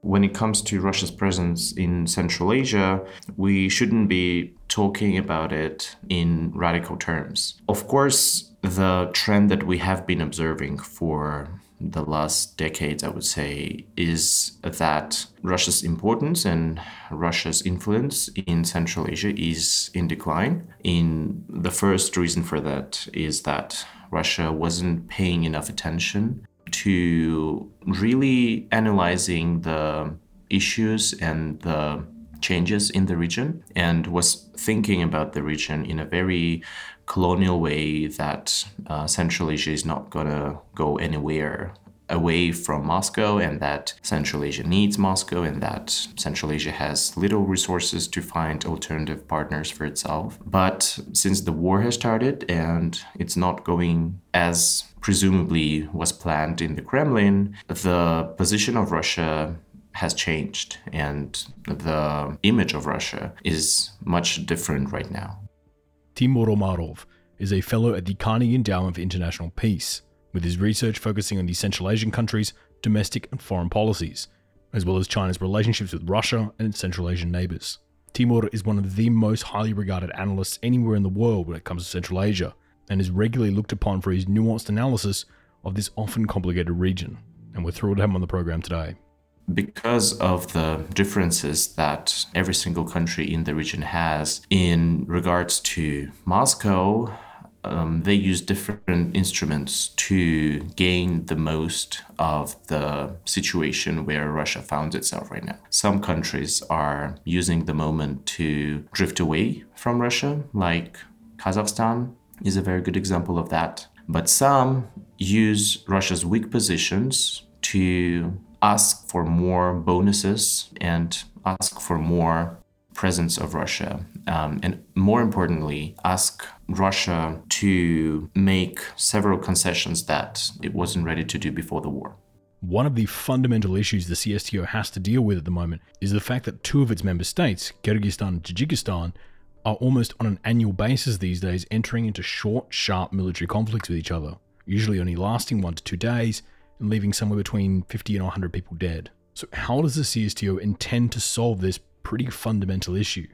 When it comes to Russia's presence in Central Asia, we shouldn't be talking about it in radical terms. Of course, the trend that we have been observing for the last decades, I would say, is that Russia's importance and Russia's influence in Central Asia is in decline. In the first reason for that is that Russia wasn't paying enough attention to really analyzing the issues and the changes in the region and was thinking about the region in a very colonial way that uh, Central Asia is not going to go anywhere away from Moscow and that Central Asia needs Moscow and that Central Asia has little resources to find alternative partners for itself. But since the war has started and it's not going as presumably was planned in the Kremlin, the position of Russia has changed and the image of Russia is much different right now. Temur Umarov is a fellow at the Carnegie Endowment for International Peace, with his research focusing on the Central Asian countries' domestic and foreign policies, as well as China's relationships with Russia and its Central Asian neighbours. Timur is one of the most highly regarded analysts anywhere in the world when it comes to Central Asia, and is regularly looked upon for his nuanced analysis of this often complicated region. And we're thrilled to have him on the program today because of the differences that every single country in the region has in regards to Moscow, um, they use different instruments to gain the most of the situation where Russia found itself right now. Some countries are using the moment to drift away from Russia, like Kazakhstan is a very good example of that. But some use Russia's weak positions to ask for more bonuses and ask for more presence of Russia. Um, and more importantly, ask Russia to make several concessions that it wasn't ready to do before the war. One of the fundamental issues the CSTO has to deal with at the moment is the fact that two of its member states, Kyrgyzstan and Tajikistan, are almost on an annual basis these days entering into short, sharp military conflicts with each other, usually only lasting one to two days and leaving somewhere between 50 and 100 people dead. So, how does the CSTO intend to solve this pretty fundamental issue?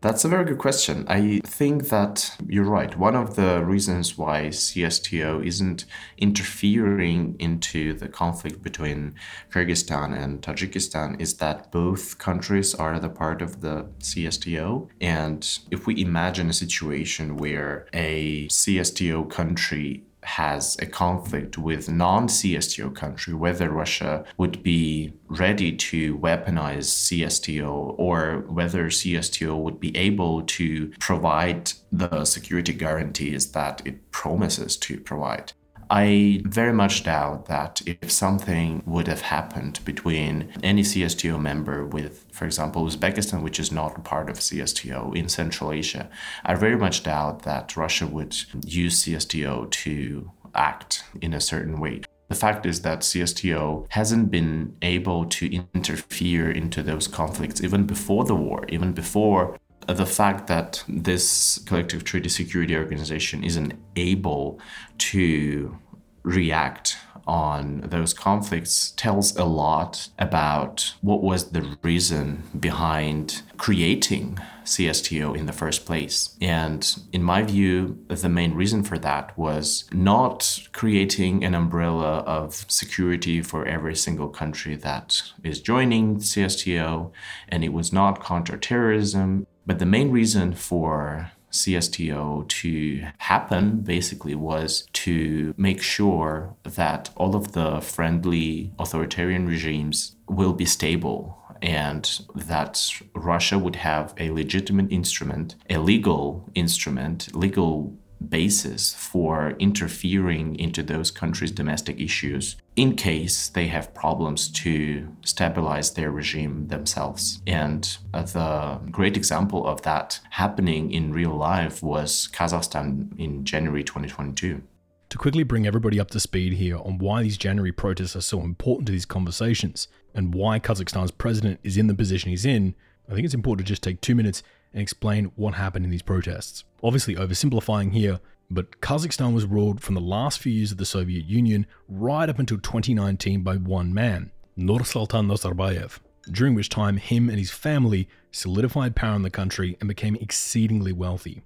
That's a very good question. I think that you're right. One of the reasons why CSTO isn't interfering into the conflict between Kyrgyzstan and Tajikistan is that both countries are the part of the CSTO. And if we imagine a situation where a CSTO country has a conflict with non-CSTO country, whether Russia would be ready to weaponize CSTO or whether CSTO would be able to provide the security guarantees that it promises to provide. I very much doubt that if something would have happened between any CSTO member with, for example, Uzbekistan, which is not part of CSTO in Central Asia, I very much doubt that Russia would use CSTO to act in a certain way. The fact is that CSTO hasn't been able to interfere into those conflicts even before the war, even before the fact that this collective treaty security organization isn't able to react on those conflicts tells a lot about what was the reason behind creating CSTO in the first place. And in my view, the main reason for that was not creating an umbrella of security for every single country that is joining CSTO, and it was not counterterrorism. But the main reason for CSTO to happen basically was to make sure that all of the friendly authoritarian regimes will be stable and that Russia would have a legitimate instrument, a legal instrument, legal basis for interfering into those countries' domestic issues in case they have problems to stabilize their regime themselves. And uh, the great example of that happening in real life was Kazakhstan in January 2022. To quickly bring everybody up to speed here on why these January protests are so important to these conversations and why Kazakhstan's president is in the position he's in, I think it's important to just take two minutes and explain what happened in these protests. Obviously, oversimplifying here, but Kazakhstan was ruled from the last few years of the Soviet Union right up until 2019 by one man, Nursultan Nazarbayev, during which time him and his family solidified power in the country and became exceedingly wealthy,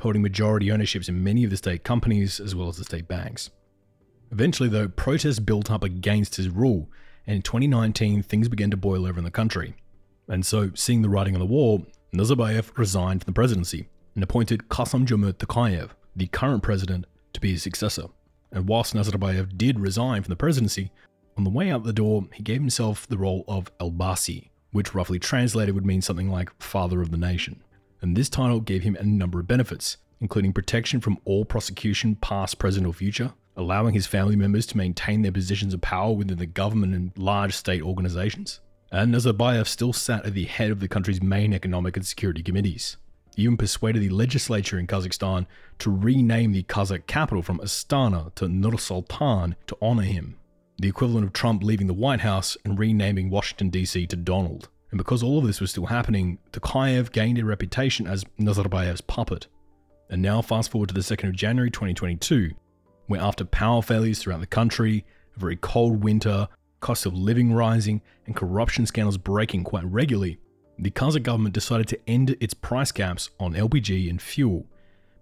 holding majority ownerships in many of the state companies as well as the state banks. Eventually, though, protests built up against his rule, and in 2019 things began to boil over in the country. And so, seeing the writing on the wall, Nazarbayev resigned from the presidency and appointed Kassym-Jomart Tokayev, the current president, to be his successor. And whilst Nazarbayev did resign from the presidency, on the way out the door, he gave himself the role of Elbasy, which roughly translated would mean something like father of the nation. And this title gave him a number of benefits, including protection from all prosecution, past, present, or future, allowing his family members to maintain their positions of power within the government and large state organizations. And Nazarbayev still sat at the head of the country's main economic and security committees. He even persuaded the legislature in Kazakhstan to rename the Kazakh capital from Astana to Nur Sultan to honor him, the equivalent of Trump leaving the White House and renaming Washington, D.C. to Donald. And because all of this was still happening, Tokayev gained a reputation as Nazarbayev's puppet. And now, fast forward to the 2nd of January 2022, where after power failures throughout the country, a very cold winter, cost of living rising, and corruption scandals breaking quite regularly, the Kazakh government decided to end its price caps on LPG and fuel,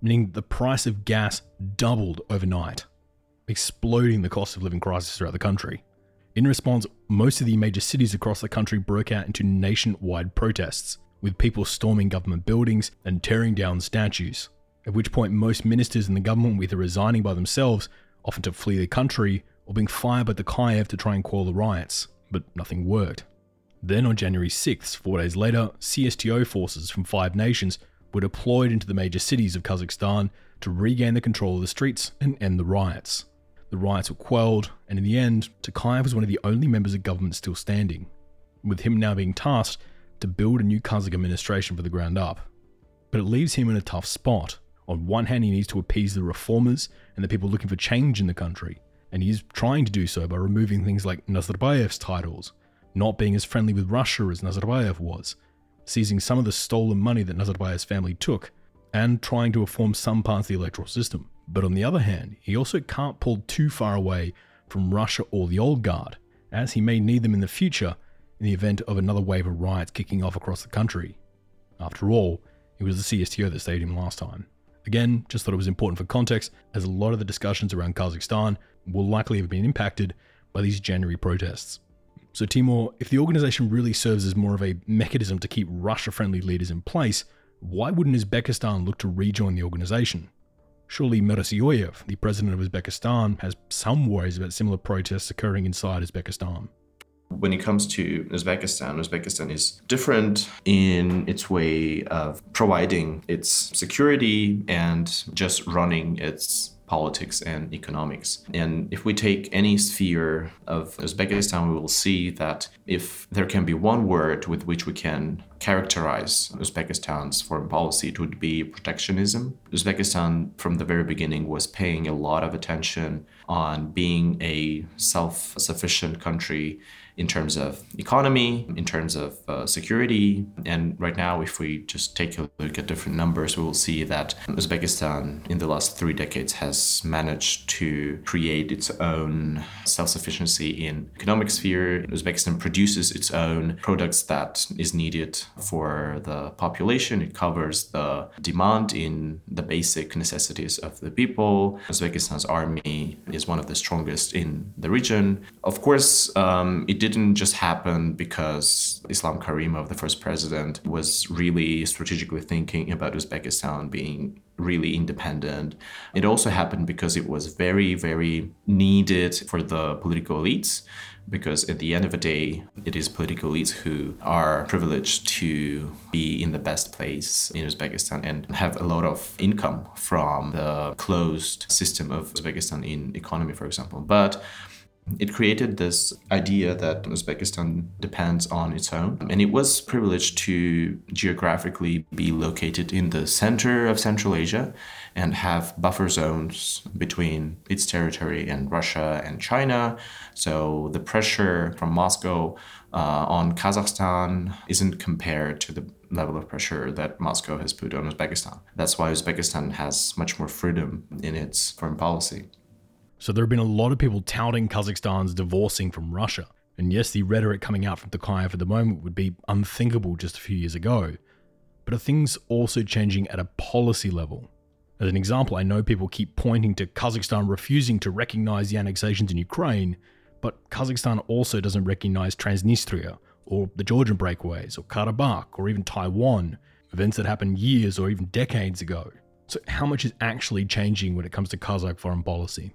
meaning the price of gas doubled overnight, exploding the cost of living crisis throughout the country. In response, most of the major cities across the country broke out into nationwide protests, with people storming government buildings and tearing down statues. At which point, most ministers in the government were either resigning by themselves, often to flee the country, or being fired by Tokayev to try and quell the riots, but nothing worked. Then on January 6th, four days later, CSTO forces from five nations were deployed into the major cities of Kazakhstan to regain the control of the streets and end the riots. The riots were quelled, and in the end, Tokayev was one of the only members of government still standing, with him now being tasked to build a new Kazakh administration from the ground up. But it leaves him in a tough spot. On one hand, he needs to appease the reformers and the people looking for change in the country, and he is trying to do so by removing things like Nazarbayev's titles, not being as friendly with Russia as Nazarbayev was, seizing some of the stolen money that Nazarbayev's family took, and trying to reform some parts of the electoral system. But on the other hand, he also can't pull too far away from Russia or the old guard, as he may need them in the future in the event of another wave of riots kicking off across the country. After all, It was the CSTO that stayed him last time. Again, just thought it was important for context, as a lot of the discussions around Kazakhstan will likely have been impacted by these January protests. So, Temur, if the organization really serves as more of a mechanism to keep Russia friendly leaders in place, why wouldn't Uzbekistan look to rejoin the organization? Surely Mirziyoyev, the president of Uzbekistan, has some worries about similar protests occurring inside Uzbekistan. When it comes to Uzbekistan, Uzbekistan is different in its way of providing its security and just running its politics and economics. And if we take any sphere of Uzbekistan, we will see that if there can be one word with which we can characterize Uzbekistan's foreign policy, it would be protectionism. Uzbekistan, from the very beginning, was paying a lot of attention on being a self sufficient country in terms of economy, in terms of uh, security. And right now, if we just take a look at different numbers, we will see that Uzbekistan in the last three decades has managed to create its own self sufficiency in economic sphere. Uzbekistan produces its own products that is needed for the population. It covers the demand in the basic necessities of the people. Uzbekistan's army is one of the strongest in the region. Of course, um, it didn't just happen because Islam Karimov, the first president, was really strategically thinking about Uzbekistan being really independent. It also happened because it was very, very needed for the political elites. Because at the end of the day, it is political elites who are privileged to be in the best place in Uzbekistan and have a lot of income from the closed system of Uzbekistan in economy, for example. But it created this idea that Uzbekistan depends on its own, and it was privileged to geographically be located in the center of Central Asia and have buffer zones between its territory and Russia and China. So the pressure from Moscow uh, on Kazakhstan isn't compared to the level of pressure that Moscow has put on Uzbekistan. That's why Uzbekistan has much more freedom in its foreign policy. So there have been a lot of people touting Kazakhstan's divorcing from Russia. And yes, the rhetoric coming out from Tokayev at the moment would be unthinkable just a few years ago. But are things also changing at a policy level? As an example, I know people keep pointing to Kazakhstan refusing to recognize the annexations in Ukraine, but Kazakhstan also doesn't recognize Transnistria, or the Georgian breakaways, or Karabakh, or even Taiwan, events that happened years or even decades ago. So, how much is actually changing when it comes to Kazakh foreign policy?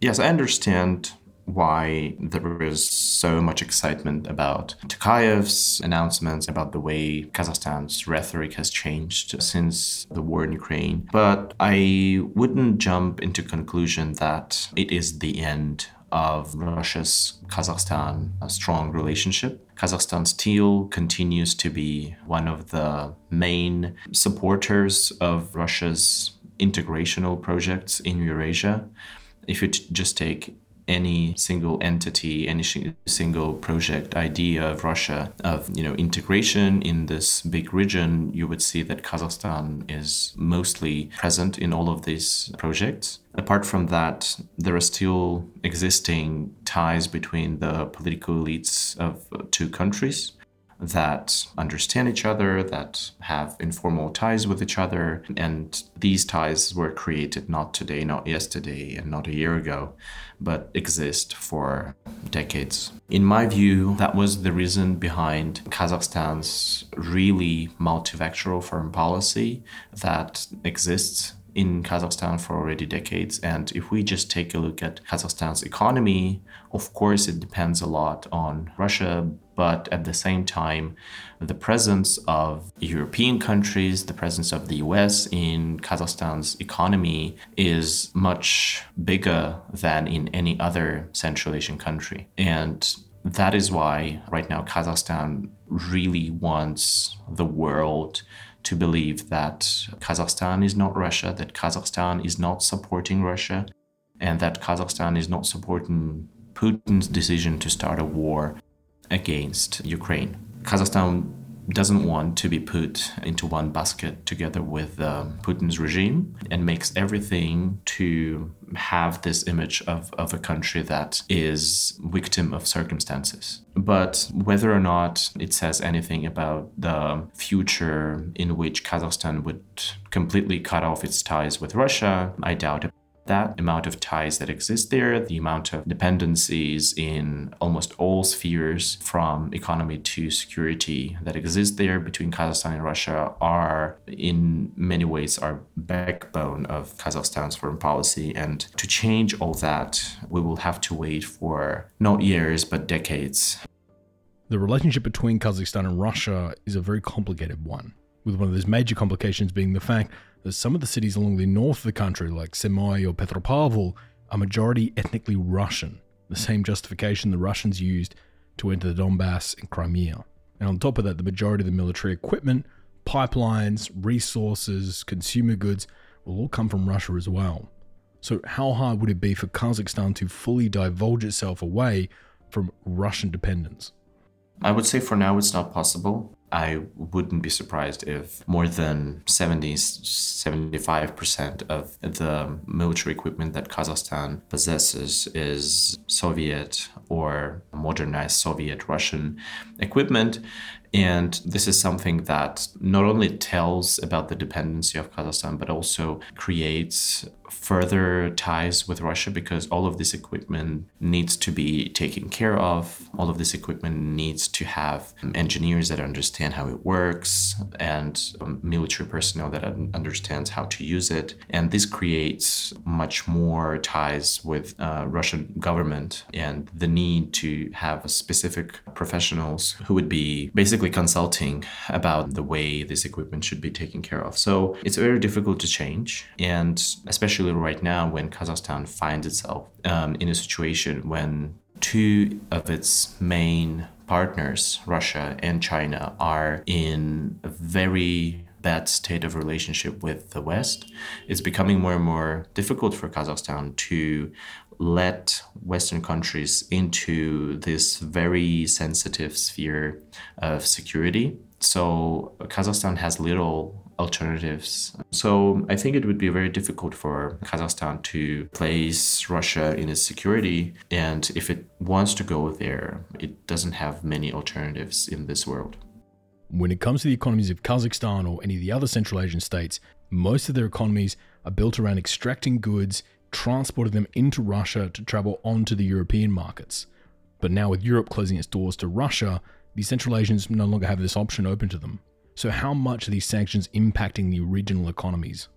Yes, I understand why there is so much excitement about Tokayev's announcements about the way Kazakhstan's rhetoric has changed since the war in Ukraine. But I wouldn't jump into conclusion that it is the end of Russia's Kazakhstan strong relationship. Kazakhstan still continues to be one of the main supporters of Russia's integrational projects in Eurasia if you t- just take any single entity, any sh- single project idea of Russia of you know integration in this big region, you would see that Kazakhstan is mostly present in all of these projects. Apart from that, there are still existing ties between the political elites of uh, two countries that understand each other, that have informal ties with each other. And these ties were created not today, not yesterday, and not a year ago, but exist for decades. In my view, that was the reason behind Kazakhstan's really multivectoral foreign policy that exists in Kazakhstan for already decades. And if we just take a look at Kazakhstan's economy, of course, it depends a lot on Russia, but at the same time, the presence of European countries, the presence of the US in Kazakhstan's economy is much bigger than in any other Central Asian country. And that is why right now Kazakhstan really wants the world to believe that Kazakhstan is not Russia, that Kazakhstan is not supporting Russia, and that Kazakhstan is not supporting Putin's decision to start a war against Ukraine. Kazakhstan doesn't want to be put into one basket together with um, Putin's regime and makes everything to have this image of, of a country that is victim of circumstances. But whether or not it says anything about the future in which Kazakhstan would completely cut off its ties with Russia, I doubt it that amount of ties that exist there, the amount of dependencies in almost all spheres from economy to security that exist there between Kazakhstan and Russia are in many ways our backbone of Kazakhstan's foreign policy. And to change all that, we will have to wait for not years but decades. The relationship between Kazakhstan and Russia is a very complicated one, with one of those major complications being the fact some of the cities along the north of the country, like Semey or Petropavl, are majority ethnically Russian, the same justification the Russians used to enter the Donbass and Crimea. And on top of that, the majority of the military equipment, pipelines, resources, consumer goods will all come from Russia as well. So, how hard would it be for Kazakhstan to fully divulge itself away from Russian dependence? I would say for now it's not possible. I wouldn't be surprised if more than 70 75% of the military equipment that Kazakhstan possesses is Soviet or modernized Soviet Russian equipment. And this is something that not only tells about the dependency of Kazakhstan, but also creates further ties with Russia because all of this equipment needs to be taken care of. All of this equipment needs to have engineers that understand how it works and military personnel that understands how to use it. And this creates much more ties with uh, Russian government and the need to have specific professionals who would be basically consulting about the way this equipment should be taken care of. So it's very difficult to change. And especially right now, when Kazakhstan finds itself um, in a situation when two of its main partners, Russia and China, are in a very bad state of relationship with the West, it's becoming more and more difficult for Kazakhstan to let Western countries into this very sensitive sphere of security. So Kazakhstan has little alternatives. So I think it would be very difficult for Kazakhstan to place Russia in its security. And if it wants to go there, it doesn't have many alternatives in this world. When it comes to the economies of Kazakhstan or any of the other Central Asian states, most of their economies are built around extracting goods transporting them into Russia to travel on to the European markets. But now, with Europe closing its doors to Russia, the Central Asians no longer have this option open to them. So, how much are these sanctions impacting the regional economies?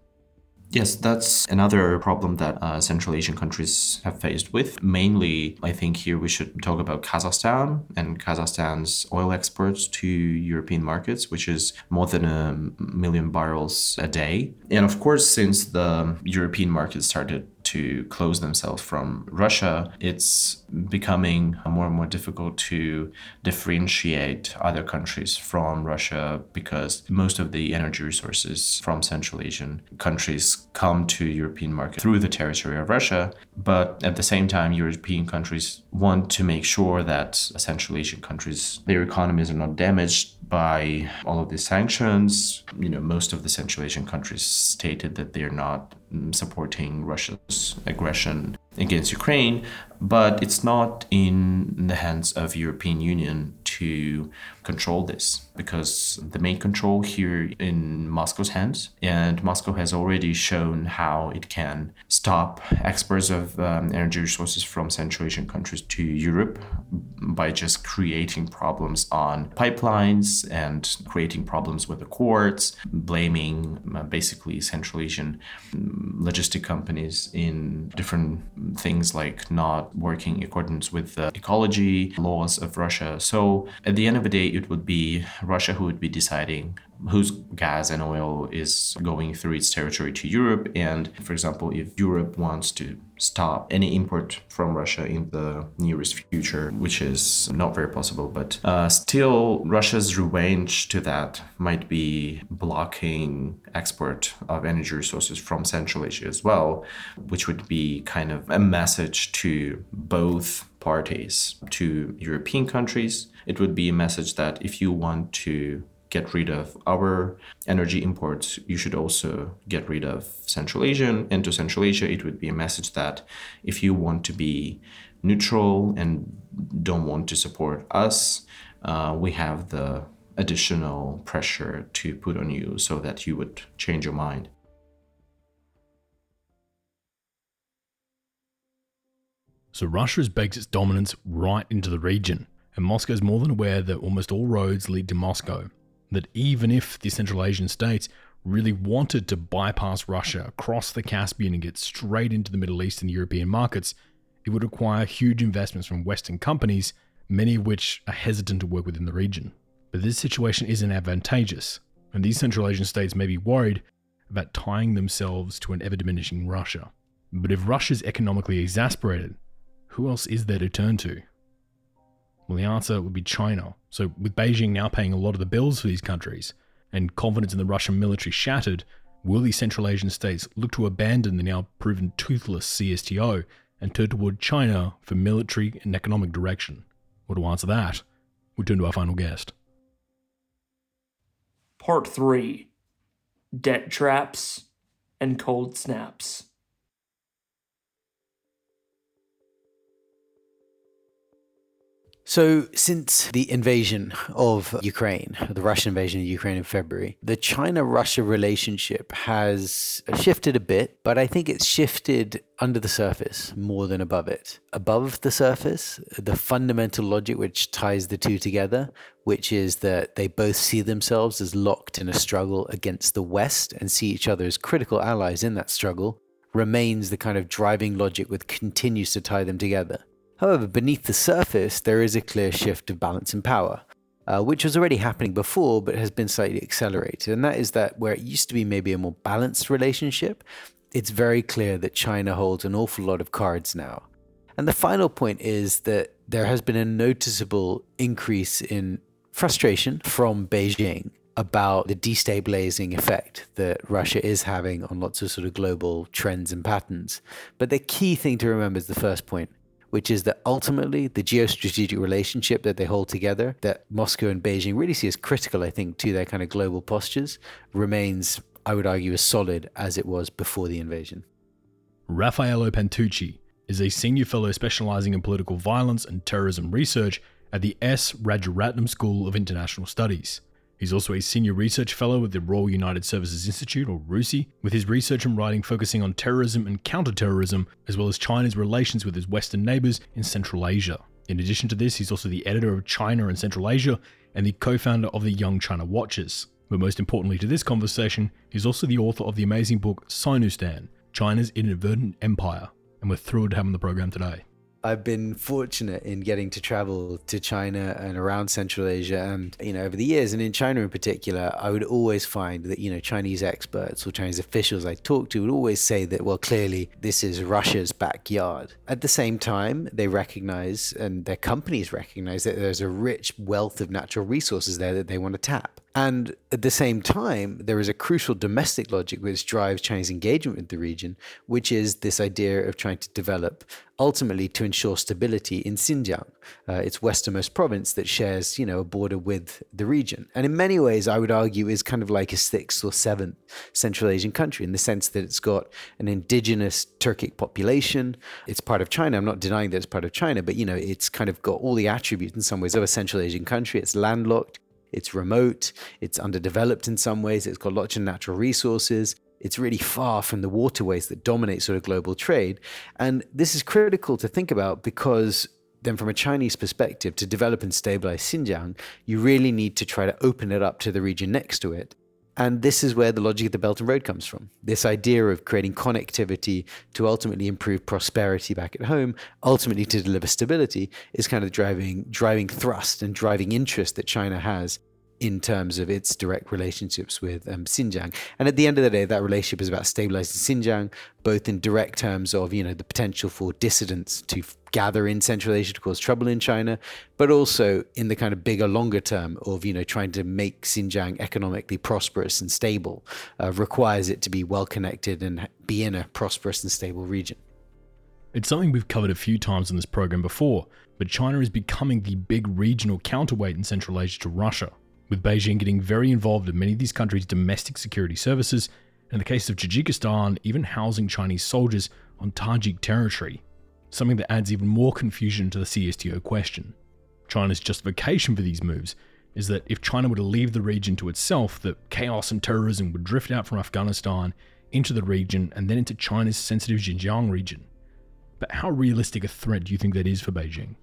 Yes, that's another problem that uh, Central Asian countries have faced with. Mainly, I think here we should talk about Kazakhstan and Kazakhstan's oil exports to European markets, which is more than a million barrels a day. And of course, since the European market started to close themselves from Russia, it's becoming more and more difficult to differentiate other countries from Russia because most of the energy resources from Central Asian countries come to European market through the territory of Russia. But at the same time, European countries want to make sure that Central Asian countries, their economies are not damaged by all of these sanctions. You know, most of the Central Asian countries stated that they're not supporting Russia's aggression against Ukraine, but it's not in the hands of European Union to control this because the main control here in Moscow's hands and Moscow has already shown how it can stop exports of um, energy resources from Central Asian countries to Europe by just creating problems on pipelines and creating problems with the courts, blaming uh, basically Central Asian mm, logistic companies in different things like not working in accordance with the ecology laws of Russia. So at the end of the day, it would be Russia who would be deciding whose gas and oil is going through its territory to Europe. And for example, if Europe wants to stop any import from Russia in the nearest future, which is not very possible, but uh, still, Russia's revenge to that might be blocking export of energy resources from Central Asia as well, which would be kind of a message to both parties, to European countries. It would be a message that if you want to get rid of our energy imports, you should also get rid of Central Asia. And to Central Asia, it would be a message that if you want to be neutral and don't want to support us, uh, we have the additional pressure to put on you so that you would change your mind. So Russia has baked its dominance right into the region, and Moscow is more than aware that almost all roads lead to Moscow. That even if the Central Asian states really wanted to bypass Russia across the Caspian and get straight into the Middle East and European markets, it would require huge investments from Western companies, many of which are hesitant to work within the region. But this situation isn't advantageous, and these Central Asian states may be worried about tying themselves to an ever diminishing Russia. But if Russia's economically exasperated, who else is there to turn to? Well, the answer would be China. So, with Beijing now paying a lot of the bills for these countries, and confidence in the Russian military shattered, will these Central Asian states look to abandon the now proven toothless CSTO and turn toward China for military and economic direction? Well, to answer that, we turn to our final guest. Part 3 Debt Traps and Cold Snaps. So, since the invasion of Ukraine, the Russian invasion of Ukraine in February, the China Russia relationship has shifted a bit, but I think it's shifted under the surface more than above it. Above the surface, the fundamental logic which ties the two together, which is that they both see themselves as locked in a struggle against the West and see each other as critical allies in that struggle, remains the kind of driving logic which continues to tie them together. However, beneath the surface, there is a clear shift of balance in power, uh, which was already happening before but has been slightly accelerated. And that is that where it used to be maybe a more balanced relationship, it's very clear that China holds an awful lot of cards now. And the final point is that there has been a noticeable increase in frustration from Beijing about the destabilizing effect that Russia is having on lots of sort of global trends and patterns. But the key thing to remember is the first point which is that ultimately the geostrategic relationship that they hold together, that Moscow and Beijing really see as critical, I think, to their kind of global postures, remains, I would argue, as solid as it was before the invasion. Raffaello Pantucci is a senior fellow specializing in political violence and terrorism research at the S. Rajaratnam School of International Studies. He's also a senior research fellow at the Royal United Services Institute, or RUSI, with his research and writing focusing on terrorism and counterterrorism, as well as China's relations with its Western neighbors in Central Asia. In addition to this, he's also the editor of China and Central Asia and the co founder of the Young China Watchers. But most importantly to this conversation, he's also the author of the amazing book Sinostan China's Inadvertent Empire. And we're thrilled to have him on the program today. I've been fortunate in getting to travel to China and around Central Asia and you know over the years and in China in particular I would always find that you know Chinese experts or Chinese officials I talked to would always say that well clearly this is Russia's backyard. At the same time they recognize and their companies recognize that there's a rich wealth of natural resources there that they want to tap and at the same time, there is a crucial domestic logic which drives Chinese engagement with the region, which is this idea of trying to develop ultimately to ensure stability in Xinjiang, uh, its westernmost province that shares, you know, a border with the region. And in many ways, I would argue is kind of like a sixth or seventh Central Asian country in the sense that it's got an indigenous Turkic population. It's part of China. I'm not denying that it's part of China, but you know, it's kind of got all the attributes in some ways of a Central Asian country. It's landlocked. It's remote, it's underdeveloped in some ways, it's got lots of natural resources. It's really far from the waterways that dominate sort of global trade. And this is critical to think about because then from a Chinese perspective, to develop and stabilize Xinjiang, you really need to try to open it up to the region next to it. And this is where the logic of the Belt and Road comes from. This idea of creating connectivity to ultimately improve prosperity back at home, ultimately to deliver stability, is kind of driving driving thrust and driving interest that China has in terms of its direct relationships with um, Xinjiang. And at the end of the day, that relationship is about stabilizing Xinjiang, both in direct terms of you know the potential for dissidents to gather in Central Asia to cause trouble in China, but also in the kind of bigger, longer term of you know trying to make Xinjiang economically prosperous and stable, uh, requires it to be well connected and be in a prosperous and stable region. It's something we've covered a few times in this program before, but China is becoming the big regional counterweight in Central Asia to Russia with Beijing getting very involved in many of these countries' domestic security services, and in the case of Tajikistan, even housing Chinese soldiers on Tajik territory, something that adds even more confusion to the CSTO question. China's justification for these moves is that if China were to leave the region to itself, that chaos and terrorism would drift out from Afghanistan into the region and then into China's sensitive Xinjiang region. But how realistic a threat do you think that is for Beijing?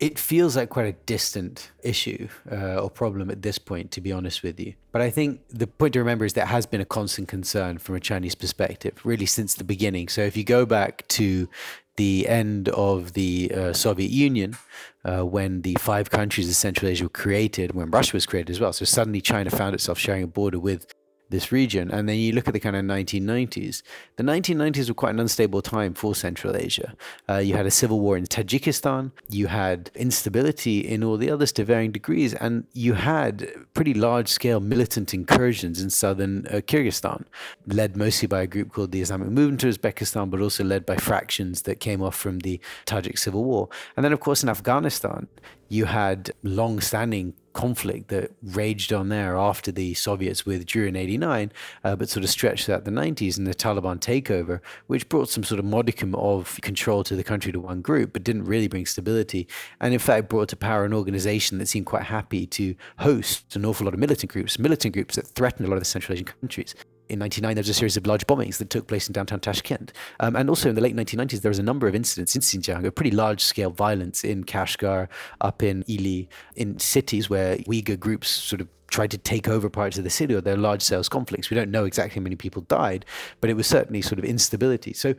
It feels like quite a distant issue uh, or problem at this point, to be honest with you. But I think the point to remember is that has been a constant concern from a Chinese perspective, really since the beginning. So if you go back to the end of the uh, Soviet Union, uh, when the five countries of Central Asia were created, when Russia was created as well. So suddenly China found itself sharing a border with this region. And then you look at the kind of 1990s. The 1990s were quite an unstable time for Central Asia. Uh, you had a civil war in Tajikistan, you had instability in all the others to varying degrees, and you had pretty large scale militant incursions in southern uh, Kyrgyzstan, led mostly by a group called the Islamic Movement of Uzbekistan, but also led by fractions that came off from the Tajik civil war. And then, of course, in Afghanistan, you had long standing conflict that raged on there after the Soviets withdrew in 89, uh, but sort of stretched out the 90s and the Taliban takeover, which brought some sort of modicum of control to the country to one group, but didn't really bring stability. And in fact, brought to power an organization that seemed quite happy to host an awful lot of militant groups, militant groups that threatened a lot of the Central Asian countries in 99, there was a series of large bombings that took place in downtown Tashkent. Um, and also in the late 1990s, there was a number of incidents in Xinjiang, a pretty large scale violence in Kashgar, up in Ili, in cities where Uyghur groups sort of tried to take over parts of the city or there are large scale conflicts. We don't know exactly how many people died, but it was certainly sort of instability. So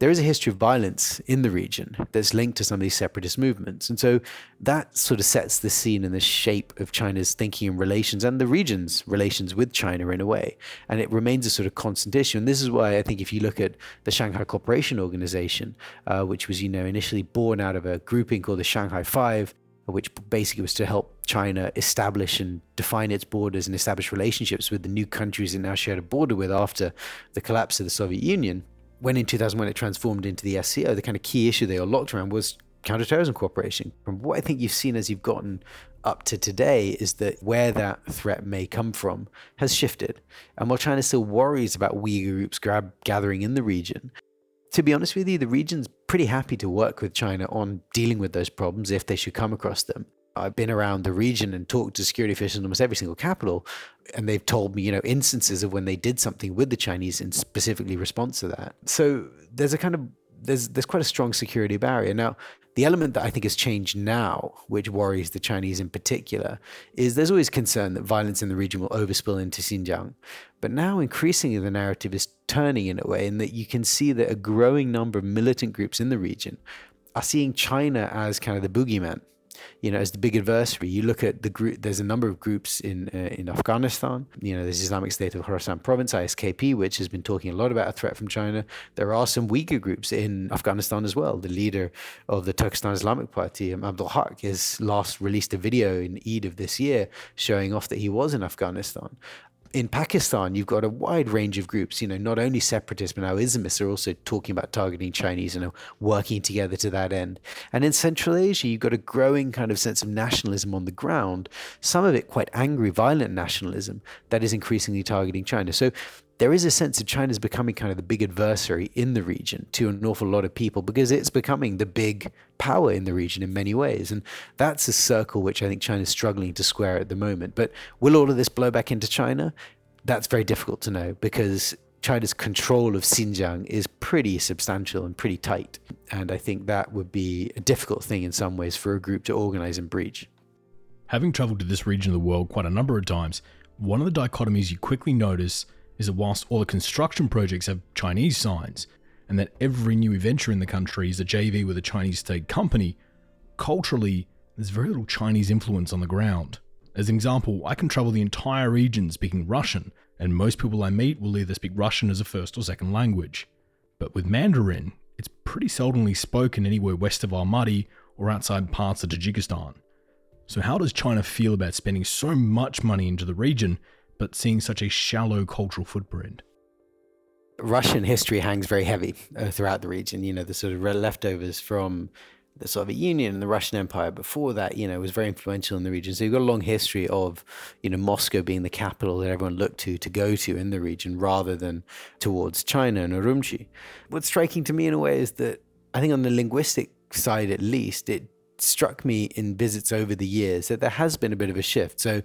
there is a history of violence in the region that's linked to some of these separatist movements. And so that sort of sets the scene and the shape of China's thinking and relations and the region's relations with China in a way. And it remains a sort of constant issue. And this is why I think if you look at the Shanghai Cooperation Organization, uh, which was, you know, initially born out of a grouping called the Shanghai Five, which basically was to help China establish and define its borders and establish relationships with the new countries it now shared a border with after the collapse of the Soviet Union when in 2001 it transformed into the SCO, the kind of key issue they all locked around was counterterrorism cooperation. From what I think you've seen as you've gotten up to today is that where that threat may come from has shifted. And while China still worries about Uyghur groups grab, gathering in the region, to be honest with you, the region's pretty happy to work with China on dealing with those problems if they should come across them. I've been around the region and talked to security officials in almost every single capital, and they've told me, you know, instances of when they did something with the Chinese in specifically response to that. So there's a kind of there's there's quite a strong security barrier. Now, the element that I think has changed now, which worries the Chinese in particular, is there's always concern that violence in the region will overspill into Xinjiang. But now increasingly the narrative is turning in a way in that you can see that a growing number of militant groups in the region are seeing China as kind of the boogeyman you know, as the big adversary. You look at the group. There's a number of groups in uh, in Afghanistan. You know, there's Islamic State of Khorasan Province (ISKP), which has been talking a lot about a threat from China. There are some Uyghur groups in Afghanistan as well. The leader of the Turkestan Islamic Party, um, Abdul Haq, has last released a video in Eid of this year showing off that he was in Afghanistan in Pakistan, you've got a wide range of groups, you know, not only separatists, but now Islamists are also talking about targeting Chinese and are working together to that end. And in Central Asia, you've got a growing kind of sense of nationalism on the ground, some of it quite angry, violent nationalism that is increasingly targeting China. So there is a sense that China is becoming kind of the big adversary in the region to an awful lot of people because it's becoming the big power in the region in many ways. And that's a circle which I think China is struggling to square at the moment. But will all of this blow back into China? That's very difficult to know because China's control of Xinjiang is pretty substantial and pretty tight. And I think that would be a difficult thing in some ways for a group to organize and breach. Having traveled to this region of the world quite a number of times, one of the dichotomies you quickly notice is that whilst all the construction projects have Chinese signs, and that every new venture in the country is a JV with a Chinese state company, culturally, there's very little Chinese influence on the ground. As an example, I can travel the entire region speaking Russian, and most people I meet will either speak Russian as a first or second language. But with Mandarin, it's pretty seldomly spoken anywhere west of Almaty or outside parts of Tajikistan. So, how does China feel about spending so much money into the region but seeing such a shallow cultural footprint. Russian history hangs very heavy uh, throughout the region. You know, the sort of leftovers from the Soviet Union and the Russian Empire before that, you know, was very influential in the region. So you've got a long history of, you know, Moscow being the capital that everyone looked to to go to in the region rather than towards China and Urumqi. What's striking to me in a way is that I think on the linguistic side at least, it struck me in visits over the years that there has been a bit of a shift. So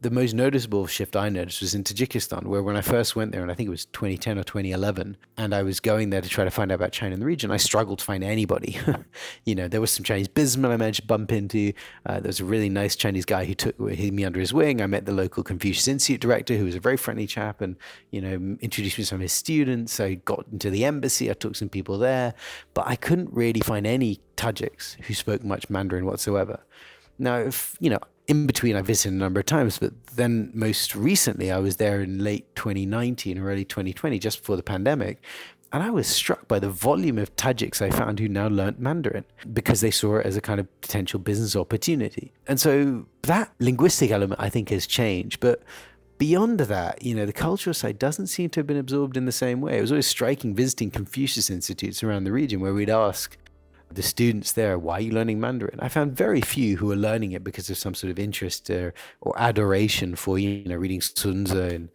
the most noticeable shift I noticed was in Tajikistan, where when I first went there, and I think it was 2010 or 2011, and I was going there to try to find out about China in the region, I struggled to find anybody. you know, there was some Chinese businessmen I managed to bump into. Uh, there was a really nice Chinese guy who took me under his wing. I met the local Confucius Institute director, who was a very friendly chap, and you know, introduced me to some of his students. I got into the embassy. I took some people there, but I couldn't really find any Tajiks who spoke much Mandarin whatsoever. Now, if you know, in between, I visited a number of times, but then most recently, I was there in late 2019 or early 2020, just before the pandemic. And I was struck by the volume of Tajiks I found who now learnt Mandarin because they saw it as a kind of potential business opportunity. And so that linguistic element, I think, has changed. But beyond that, you know, the cultural side doesn't seem to have been absorbed in the same way. It was always striking visiting Confucius institutes around the region where we'd ask, the students there, why are you learning Mandarin? I found very few who were learning it because of some sort of interest or, or adoration for, you know, reading Sun Tzu in,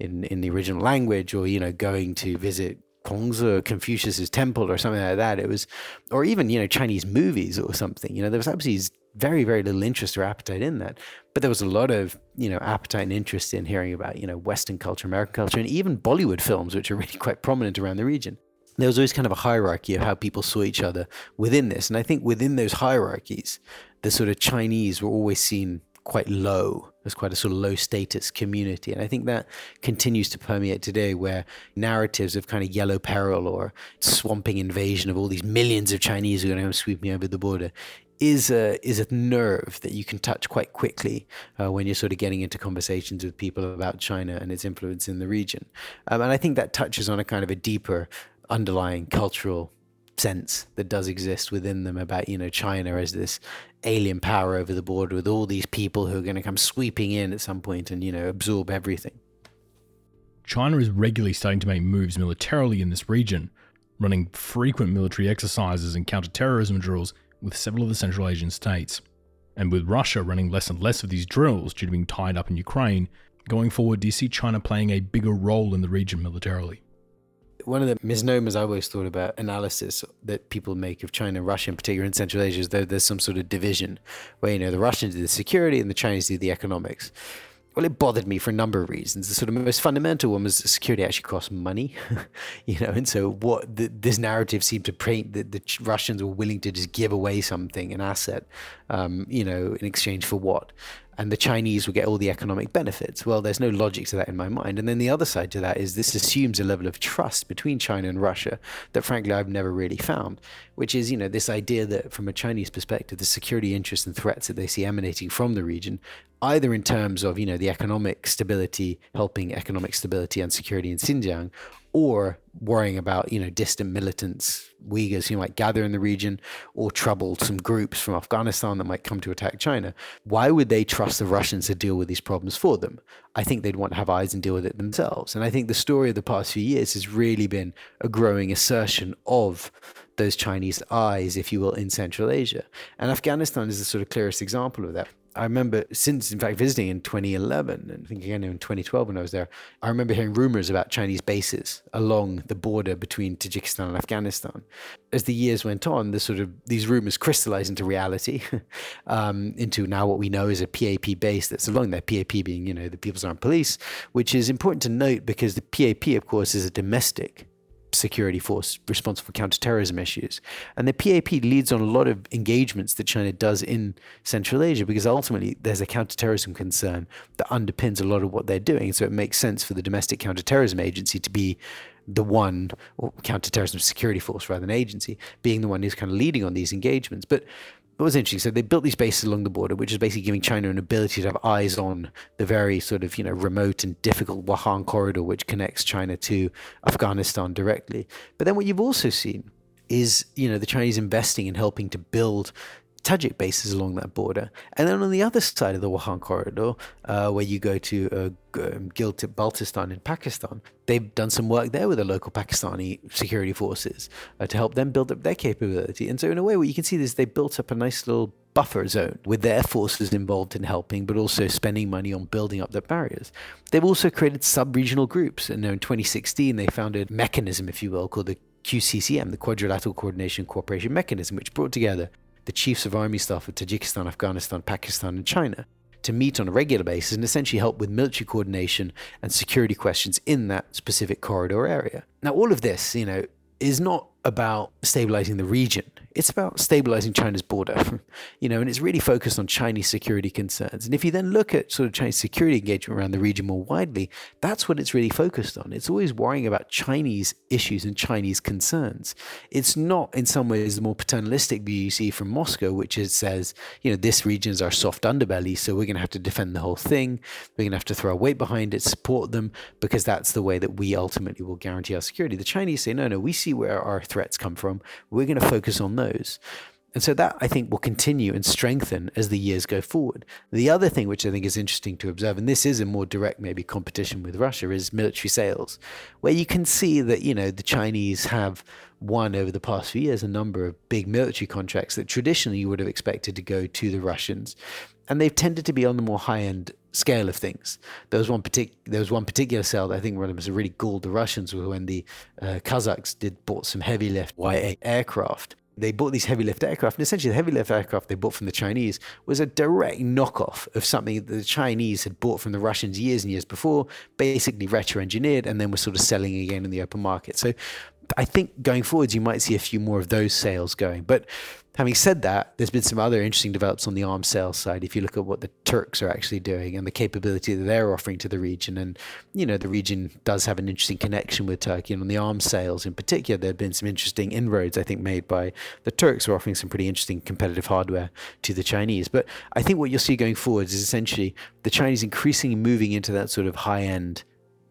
in, in the original language or, you know, going to visit Kongzi, Confucius's temple or something like that. It was, or even, you know, Chinese movies or something. You know, there was absolutely very, very little interest or appetite in that. But there was a lot of, you know, appetite and interest in hearing about, you know, Western culture, American culture, and even Bollywood films, which are really quite prominent around the region there was always kind of a hierarchy of how people saw each other within this. And I think within those hierarchies, the sort of Chinese were always seen quite low as quite a sort of low status community. And I think that continues to permeate today where narratives of kind of yellow peril or swamping invasion of all these millions of Chinese who are going to come sweeping over the border is a is a nerve that you can touch quite quickly uh, when you're sort of getting into conversations with people about China and its influence in the region. Um, and I think that touches on a kind of a deeper underlying cultural sense that does exist within them about you know China as this alien power over the border with all these people who are going to come sweeping in at some point and you know absorb everything. China is regularly starting to make moves militarily in this region, running frequent military exercises and counterterrorism drills with several of the Central Asian states. And with Russia running less and less of these drills due to being tied up in Ukraine, going forward, do you see China playing a bigger role in the region militarily? One of the misnomers I always thought about analysis that people make of China and Russia in particular in Central Asia is that there's some sort of division where, you know, the Russians do the security and the Chinese do the economics. Well, it bothered me for a number of reasons. The sort of most fundamental one was security actually costs money, you know, and so what the, this narrative seemed to paint that the Russians were willing to just give away something, an asset, um, you know, in exchange for what? And the Chinese will get all the economic benefits. Well, there's no logic to that in my mind. And then the other side to that is this assumes a level of trust between China and Russia that, frankly, I've never really found, which is, you know, this idea that from a Chinese perspective, the security interests and threats that they see emanating from the region, either in terms of, you know, the economic stability, helping economic stability and security in Xinjiang, or worrying about you know distant militants Uyghurs who might gather in the region or troublesome groups from Afghanistan that might come to attack China. Why would they trust the Russians to deal with these problems for them? I think they'd want to have eyes and deal with it themselves. And I think the story of the past few years has really been a growing assertion of those Chinese eyes, if you will, in Central Asia. And Afghanistan is the sort of clearest example of that. I remember since, in fact, visiting in 2011 and I think again in 2012 when I was there, I remember hearing rumors about Chinese bases along the border between Tajikistan and Afghanistan. As the years went on, the sort of these rumors crystallized into reality, um, into now what we know is a PAP base that's along there. PAP being, you know, the People's Armed Police, which is important to note because the PAP, of course, is a domestic security force responsible for counterterrorism issues. And the PAP leads on a lot of engagements that China does in Central Asia because ultimately there's a counterterrorism concern that underpins a lot of what they're doing. So it makes sense for the domestic counterterrorism agency to be the one, or counterterrorism security force rather than agency, being the one who's kind of leading on these engagements. But what was interesting, so they built these bases along the border, which is basically giving China an ability to have eyes on the very sort of, you know, remote and difficult Wakhan corridor, which connects China to Afghanistan directly. But then what you've also seen is, you know, the Chinese investing in helping to build Tajik bases along that border. And then on the other side of the Wakhan corridor, uh, where you go to uh, um, Gilgit Baltistan in Pakistan, they've done some work there with the local Pakistani security forces uh, to help them build up their capability. And so, in a way, what you can see is they built up a nice little buffer zone with their forces involved in helping, but also spending money on building up their barriers. They've also created sub regional groups. And in 2016, they founded a mechanism, if you will, called the QCCM, the Quadrilateral Coordination Cooperation Mechanism, which brought together the chiefs of army staff of Tajikistan, Afghanistan, Pakistan, and China to meet on a regular basis and essentially help with military coordination and security questions in that specific corridor area. Now, all of this, you know, is not about stabilizing the region. It's about stabilizing China's border, you know, and it's really focused on Chinese security concerns. And if you then look at sort of Chinese security engagement around the region more widely, that's what it's really focused on. It's always worrying about Chinese issues and Chinese concerns. It's not, in some ways, the more paternalistic view you see from Moscow, which is says, you know, this region is our soft underbelly, so we're going to have to defend the whole thing. We're going to have to throw our weight behind it, support them, because that's the way that we ultimately will guarantee our security. The Chinese say, no, no, we see where our threats come from. We're going to focus on those. And so that I think will continue and strengthen as the years go forward. The other thing which I think is interesting to observe, and this is a more direct maybe competition with Russia, is military sales, where you can see that, you know, the Chinese have won over the past few years a number of big military contracts that traditionally you would have expected to go to the Russians. And they've tended to be on the more high end scale of things. There was one partic- there was one particular sale that I think was really galled the Russians when the uh, Kazakhs did bought some heavy lift YA aircraft. They bought these heavy lift aircraft, and essentially the heavy lift aircraft they bought from the Chinese was a direct knockoff of something that the Chinese had bought from the Russians years and years before, basically retro engineered, and then was sort of selling again in the open market. So I think going forwards, you might see a few more of those sales going. But Having said that, there's been some other interesting developments on the arms sales side. If you look at what the Turks are actually doing and the capability that they're offering to the region, and you know the region does have an interesting connection with Turkey. And on the arms sales in particular, there have been some interesting inroads I think made by the Turks, who are offering some pretty interesting competitive hardware to the Chinese. But I think what you'll see going forwards is essentially the Chinese increasingly moving into that sort of high end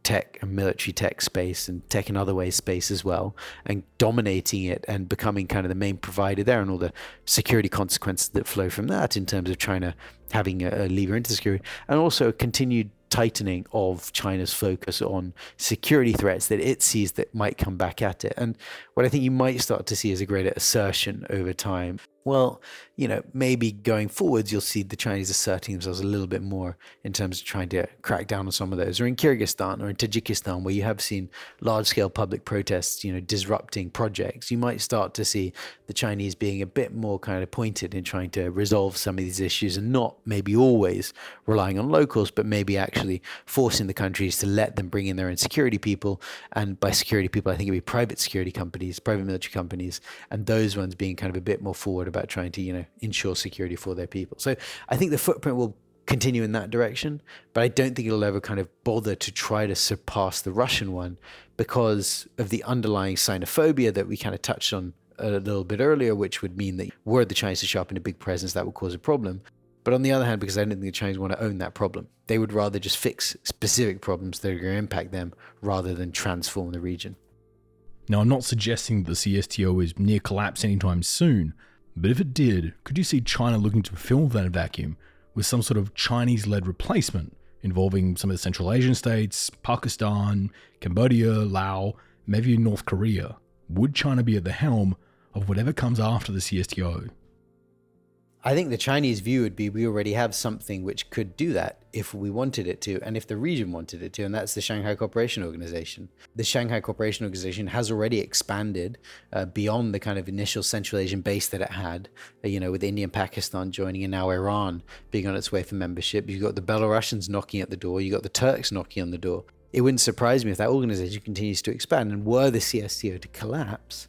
tech and military tech space and tech in other ways space as well and dominating it and becoming kind of the main provider there and all the security consequences that flow from that in terms of China having a, a lever into security and also continued tightening of China's focus on security threats that it sees that might come back at it. And what I think you might start to see is a greater assertion over time well, you know, maybe going forwards, you'll see the Chinese asserting themselves a little bit more in terms of trying to crack down on some of those. Or in Kyrgyzstan or in Tajikistan, where you have seen large scale public protests, you know, disrupting projects, you might start to see the Chinese being a bit more kind of pointed in trying to resolve some of these issues and not maybe always relying on locals, but maybe actually forcing the countries to let them bring in their own security people. And by security people, I think it'd be private security companies, private military companies, and those ones being kind of a bit more forward about trying to, you know, ensure security for their people. So I think the footprint will continue in that direction, but I don't think it'll ever kind of bother to try to surpass the Russian one because of the underlying xenophobia that we kind of touched on a little bit earlier, which would mean that were the Chinese to sharpen a big presence, that would cause a problem. But on the other hand, because I don't think the Chinese want to own that problem, they would rather just fix specific problems that are going to impact them rather than transform the region. Now, I'm not suggesting that the CSTO is near collapse anytime soon, but if it did, could you see China looking to fill that vacuum with some sort of Chinese led replacement involving some of the Central Asian states, Pakistan, Cambodia, Laos, maybe North Korea? Would China be at the helm of whatever comes after the CSTO? I think the Chinese view would be we already have something which could do that if we wanted it to, and if the region wanted it to, and that's the Shanghai Cooperation Organization. The Shanghai Cooperation Organization has already expanded uh, beyond the kind of initial Central Asian base that it had, uh, you know, with India and Pakistan joining, and now Iran being on its way for membership. You've got the Belarusians knocking at the door, you've got the Turks knocking on the door. It wouldn't surprise me if that organization continues to expand, and were the CSTO to collapse,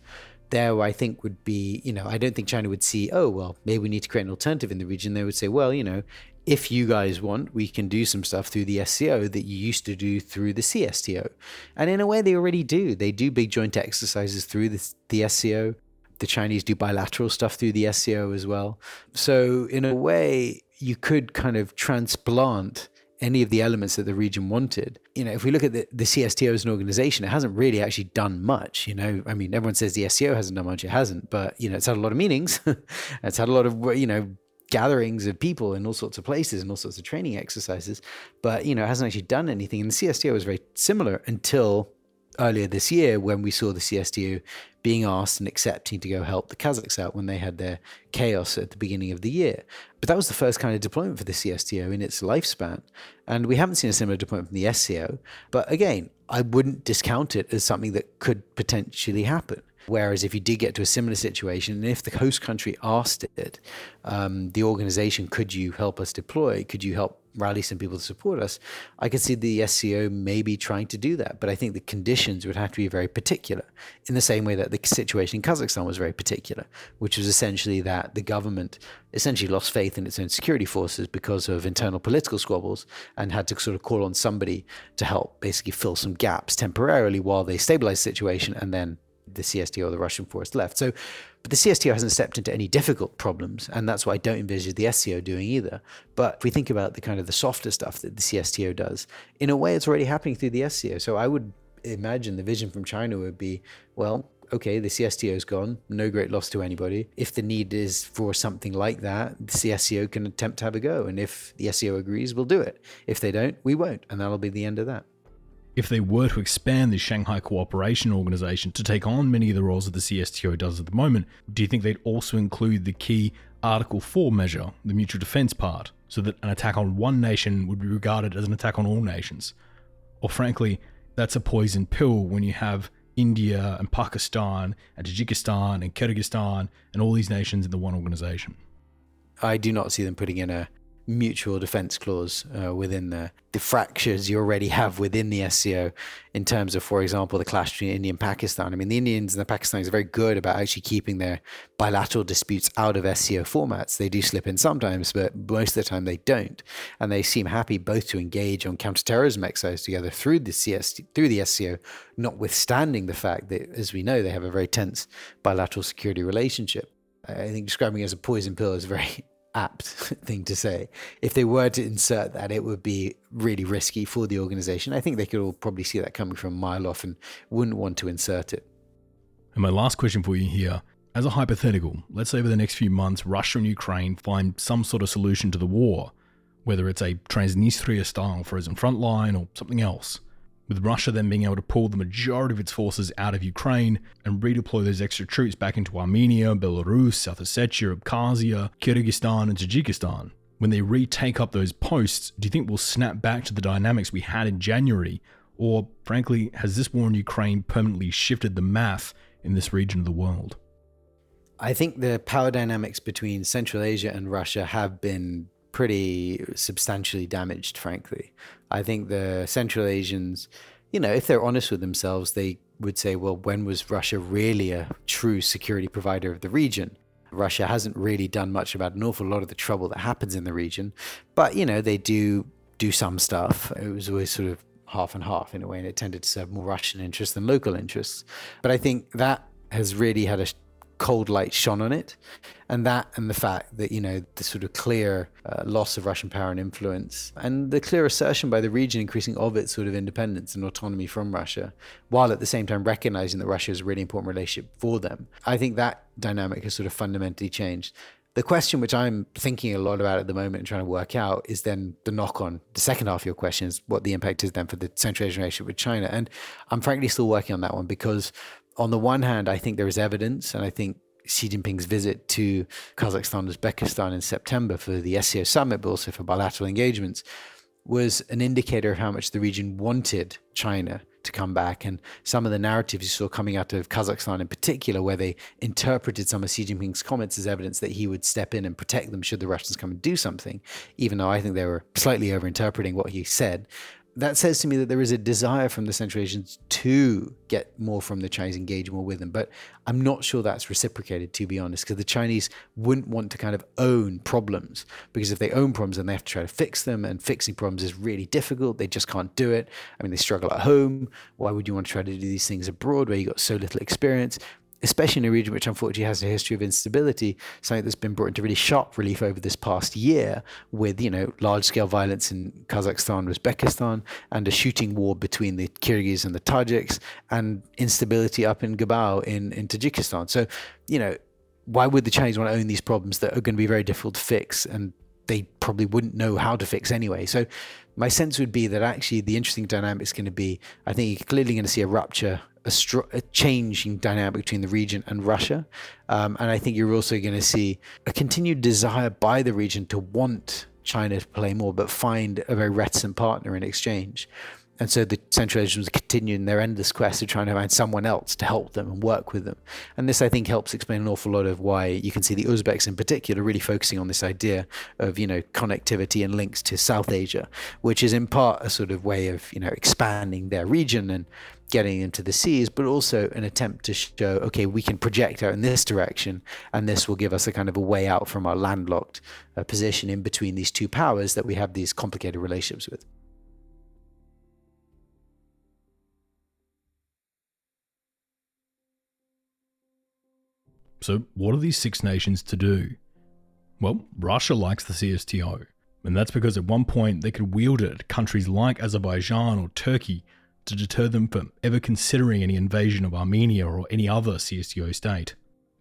there I think would be, you know, I don't think China would see, oh, well, maybe we need to create an alternative in the region. They would say, well, you know, if you guys want, we can do some stuff through the SCO that you used to do through the CSTO. And in a way, they already do. They do big joint exercises through the, the SCO. The Chinese do bilateral stuff through the SCO as well. So, in a way, you could kind of transplant any of the elements that the region wanted. You know, if we look at the, the CSTO as an organization, it hasn't really actually done much. You know, I mean, everyone says the SCO hasn't done much. It hasn't, but, you know, it's had a lot of meetings. it's had a lot of, you know, gatherings of people in all sorts of places and all sorts of training exercises. But, you know, it hasn't actually done anything. And the CSTO was very similar until earlier this year when we saw the CSTO being asked and accepting to go help the Kazakhs out when they had their chaos at the beginning of the year. But that was the first kind of deployment for the CSTO in its lifespan. And we haven't seen a similar deployment from the SCO. But again, I wouldn't discount it as something that could potentially happen. Whereas if you did get to a similar situation, and if the host country asked it, um, the organization, could you help us deploy? Could you help rally some people to support us? I could see the SCO maybe trying to do that. But I think the conditions would have to be very particular, in the same way that the situation in Kazakhstan was very particular, which was essentially that the government essentially lost faith in its own security forces because of internal political squabbles and had to sort of call on somebody to help basically fill some gaps temporarily while they stabilized the situation and then the CSTO or the Russian force left. So, but the CSTO hasn't stepped into any difficult problems, and that's what I don't envisage the SCO doing either. But if we think about the kind of the softer stuff that the CSTO does, in a way, it's already happening through the SCO. So I would imagine the vision from China would be, well, okay, the CSTO's gone, no great loss to anybody. If the need is for something like that, the CSTO can attempt to have a go. And if the SCO agrees, we'll do it. If they don't, we won't. And that'll be the end of that if they were to expand the Shanghai Cooperation Organization to take on many of the roles that the CSTO does at the moment, do you think they'd also include the key Article 4 measure, the mutual defense part, so that an attack on one nation would be regarded as an attack on all nations? Or frankly, that's a poison pill when you have India and Pakistan and Tajikistan and Kyrgyzstan and all these nations in the one organization. I do not see them putting in a mutual defense clause uh, within the, the fractures you already have within the SCO in terms of, for example, the clash between India and Pakistan. I mean, the Indians and the Pakistanis are very good about actually keeping their bilateral disputes out of SCO formats. They do slip in sometimes, but most of the time they don't. And they seem happy both to engage on counterterrorism exercises together through the CS through the SCO, notwithstanding the fact that, as we know, they have a very tense bilateral security relationship. I think describing it as a poison pill is very apt thing to say. If they were to insert that, it would be really risky for the organization. I think they could all probably see that coming from a mile off and wouldn't want to insert it. And my last question for you here as a hypothetical, let's say over the next few months, Russia and Ukraine find some sort of solution to the war, whether it's a Transnistria style frozen front line or something else with Russia then being able to pull the majority of its forces out of Ukraine and redeploy those extra troops back into Armenia, Belarus, South Ossetia, Abkhazia, Kyrgyzstan, and Tajikistan. When they retake up those posts, do you think we'll snap back to the dynamics we had in January? Or, frankly, has this war in Ukraine permanently shifted the math in this region of the world? I think the power dynamics between Central Asia and Russia have been pretty substantially damaged, frankly. I think the Central Asians, you know, if they're honest with themselves, they would say, well, when was Russia really a true security provider of the region? Russia hasn't really done much about an awful lot of the trouble that happens in the region, but you know they do do some stuff. It was always sort of half and half in a way, and it tended to serve more Russian interests than local interests. But I think that has really had a cold light shone on it. And that and the fact that, you know, the sort of clear uh, loss of Russian power and influence and the clear assertion by the region increasing of its sort of independence and autonomy from Russia, while at the same time recognizing that Russia is a really important relationship for them. I think that dynamic has sort of fundamentally changed. The question which I'm thinking a lot about at the moment and trying to work out is then the knock on. The second half of your question is what the impact is then for the Central Asian relationship with China. And I'm frankly still working on that one because on the one hand, I think there is evidence, and I think Xi Jinping's visit to Kazakhstan and Uzbekistan in September for the SCO summit, but also for bilateral engagements, was an indicator of how much the region wanted China to come back. And some of the narratives you saw coming out of Kazakhstan in particular, where they interpreted some of Xi Jinping's comments as evidence that he would step in and protect them should the Russians come and do something, even though I think they were slightly overinterpreting what he said that says to me that there is a desire from the Central Asians to get more from the Chinese, engage more with them. But I'm not sure that's reciprocated, to be honest, because the Chinese wouldn't want to kind of own problems. Because if they own problems, then they have to try to fix them. And fixing problems is really difficult. They just can't do it. I mean, they struggle at home. Why would you want to try to do these things abroad where you got so little experience? Especially in a region which unfortunately has a history of instability, something that's been brought into really sharp relief over this past year with, you know, large scale violence in Kazakhstan, Uzbekistan, and a shooting war between the Kyrgyz and the Tajiks, and instability up in GBAO in, in Tajikistan. So, you know, why would the Chinese want to own these problems that are going to be very difficult to fix and they probably wouldn't know how to fix anyway? So, my sense would be that actually the interesting dynamic is going to be I think you're clearly going to see a rupture a, str- a changing dynamic between the region and Russia. Um, and I think you're also going to see a continued desire by the region to want China to play more, but find a very reticent partner in exchange. And so the Central Asians continue in their endless quest of trying to find someone else to help them and work with them. And this, I think, helps explain an awful lot of why you can see the Uzbeks in particular really focusing on this idea of, you know, connectivity and links to South Asia, which is in part a sort of way of, you know, expanding their region and getting into the seas, but also an attempt to show, okay, we can project out in this direction, and this will give us a kind of a way out from our landlocked uh, position in between these two powers that we have these complicated relationships with. So, what are these six nations to do? Well, Russia likes the CSTO, and that's because at one point they could wield it at countries like Azerbaijan or Turkey to deter them from ever considering any invasion of Armenia or any other CSTO state.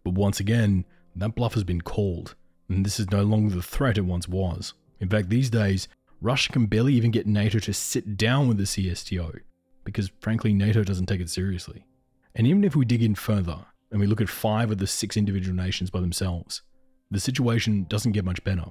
But once again, that bluff has been called, and this is no longer the threat it once was. In fact, these days, Russia can barely even get NATO to sit down with the CSTO, because frankly, NATO doesn't take it seriously. And even if we dig in further, and we look at five of the six individual nations by themselves, the situation doesn't get much better.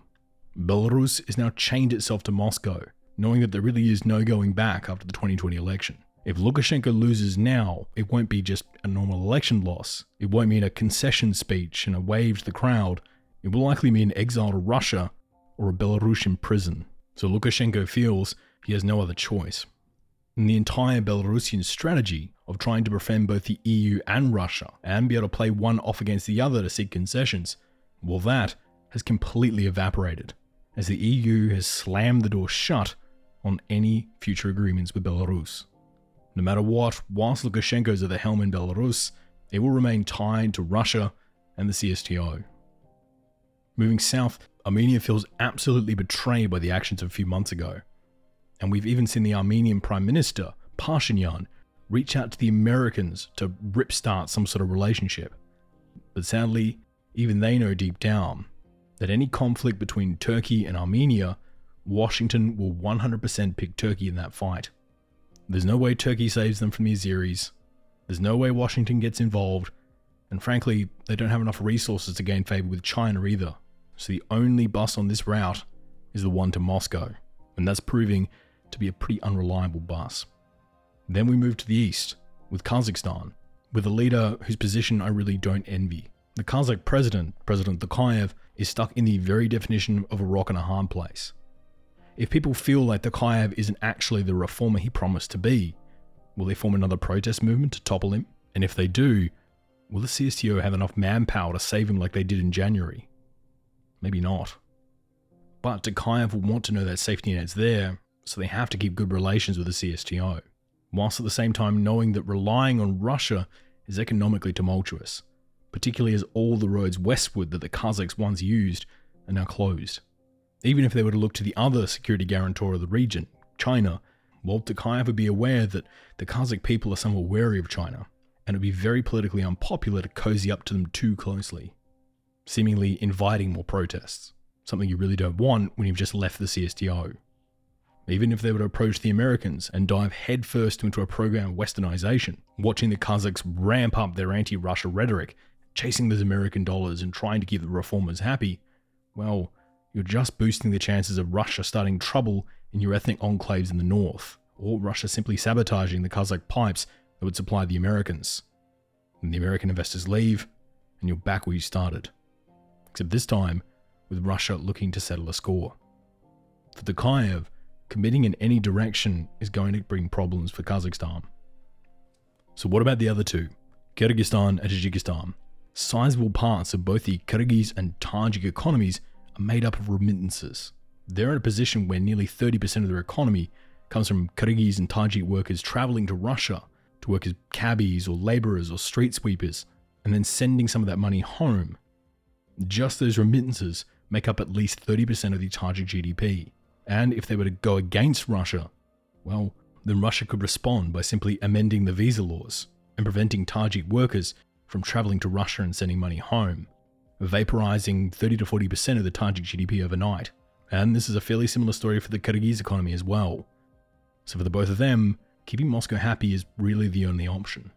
Belarus is now chained itself to Moscow, knowing that there really is no going back after the 2020 election. If Lukashenko loses now, it won't be just a normal election loss. It won't mean a concession speech and a wave to the crowd. It will likely mean exile to Russia or a Belarusian prison. So Lukashenko feels he has no other choice. And the entire Belarusian strategy of trying to befriend both the EU and Russia and be able to play one off against the other to seek concessions, well, that has completely evaporated, as the EU has slammed the door shut on any future agreements with Belarus. No matter what, whilst Lukashenko's at the helm in Belarus, it will remain tied to Russia and the CSTO. Moving south, Armenia feels absolutely betrayed by the actions of a few months ago. And we've even seen the Armenian Prime Minister, Pashinyan, reach out to the Americans to ripstart some sort of relationship. But sadly, even they know deep down that any conflict between Turkey and Armenia, Washington will 100% pick Turkey in that fight. There's no way Turkey saves them from the Azeris. There's no way Washington gets involved. And frankly, they don't have enough resources to gain favor with China either. So the only bus on this route is the one to Moscow. And that's proving to be a pretty unreliable bus. Then we move to the east, with Kazakhstan, with a leader whose position I really don't envy. The Kazakh president, President Tokayev, is stuck in the very definition of a rock and a hard place. If people feel like Tokayev isn't actually the reformer he promised to be, will they form another protest movement to topple him? And if they do, will the CSTO have enough manpower to save him like they did in January? Maybe not. But Tokayev will want to know that safety net's there, so they have to keep good relations with the CSTO, whilst at the same time knowing that relying on Russia is economically tumultuous, particularly as all the roads westward that the Kazakhs once used are now closed. Even if they were to look to the other security guarantor of the region, China, well, Tokayev would be aware that the Kazakh people are somewhat wary of China, and it would be very politically unpopular to cozy up to them too closely, seemingly inviting more protests, something you really don't want when you've just left the CSTO. Even if they were to approach the Americans and dive headfirst into a program of westernization, watching the Kazakhs ramp up their anti Russia rhetoric, chasing those American dollars and trying to keep the reformers happy, well, you're just boosting the chances of Russia starting trouble in your ethnic enclaves in the north, or Russia simply sabotaging the Kazakh pipes that would supply the Americans. And the American investors leave, and you're back where you started. Except this time, with Russia looking to settle a score. For Tokayev, committing in any direction is going to bring problems for Kazakhstan. So, what about the other two, Kyrgyzstan and Tajikistan? Sizable parts of both the Kyrgyz and Tajik economies are made up of remittances. They're in a position where nearly 30% of their economy comes from Kyrgyz and Tajik workers traveling to Russia to work as cabbies or laborers or street sweepers, and then sending some of that money home. Just those remittances make up at least 30% of the Tajik GDP. And if they were to go against Russia, well, then Russia could respond by simply amending the visa laws and preventing Tajik workers from traveling to Russia and sending money home, vaporizing 30 to 40% of the Tajik GDP overnight. And this is a fairly similar story for the Kyrgyz economy as well. So for the both of them, keeping Moscow happy is really the only option.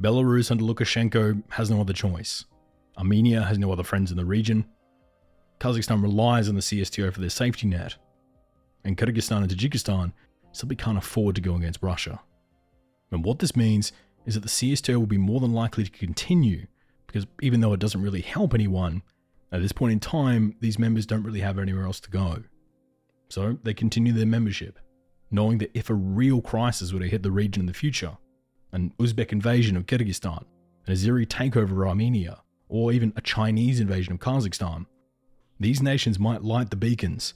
Belarus under Lukashenko has no other choice. Armenia has no other friends in the region. Kazakhstan relies on the CSTO for their safety net. And Kyrgyzstan and Tajikistan simply can't afford to go against Russia. And what this means is that the CSTO will be more than likely to continue, because even though it doesn't really help anyone, at this point in time, these members don't really have anywhere else to go. So they continue their membership, knowing that if a real crisis were to hit the region in the future, an Uzbek invasion of Kyrgyzstan, an Azeri takeover of Armenia, or even a Chinese invasion of Kazakhstan, these nations might light the beacons,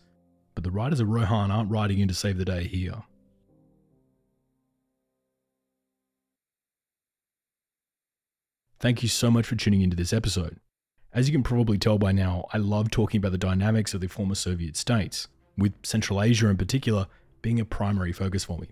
but the riders of Rohan aren't riding in to save the day here. Thank you so much for tuning into this episode. As you can probably tell by now, I love talking about the dynamics of the former Soviet states, with Central Asia in particular being a primary focus for me.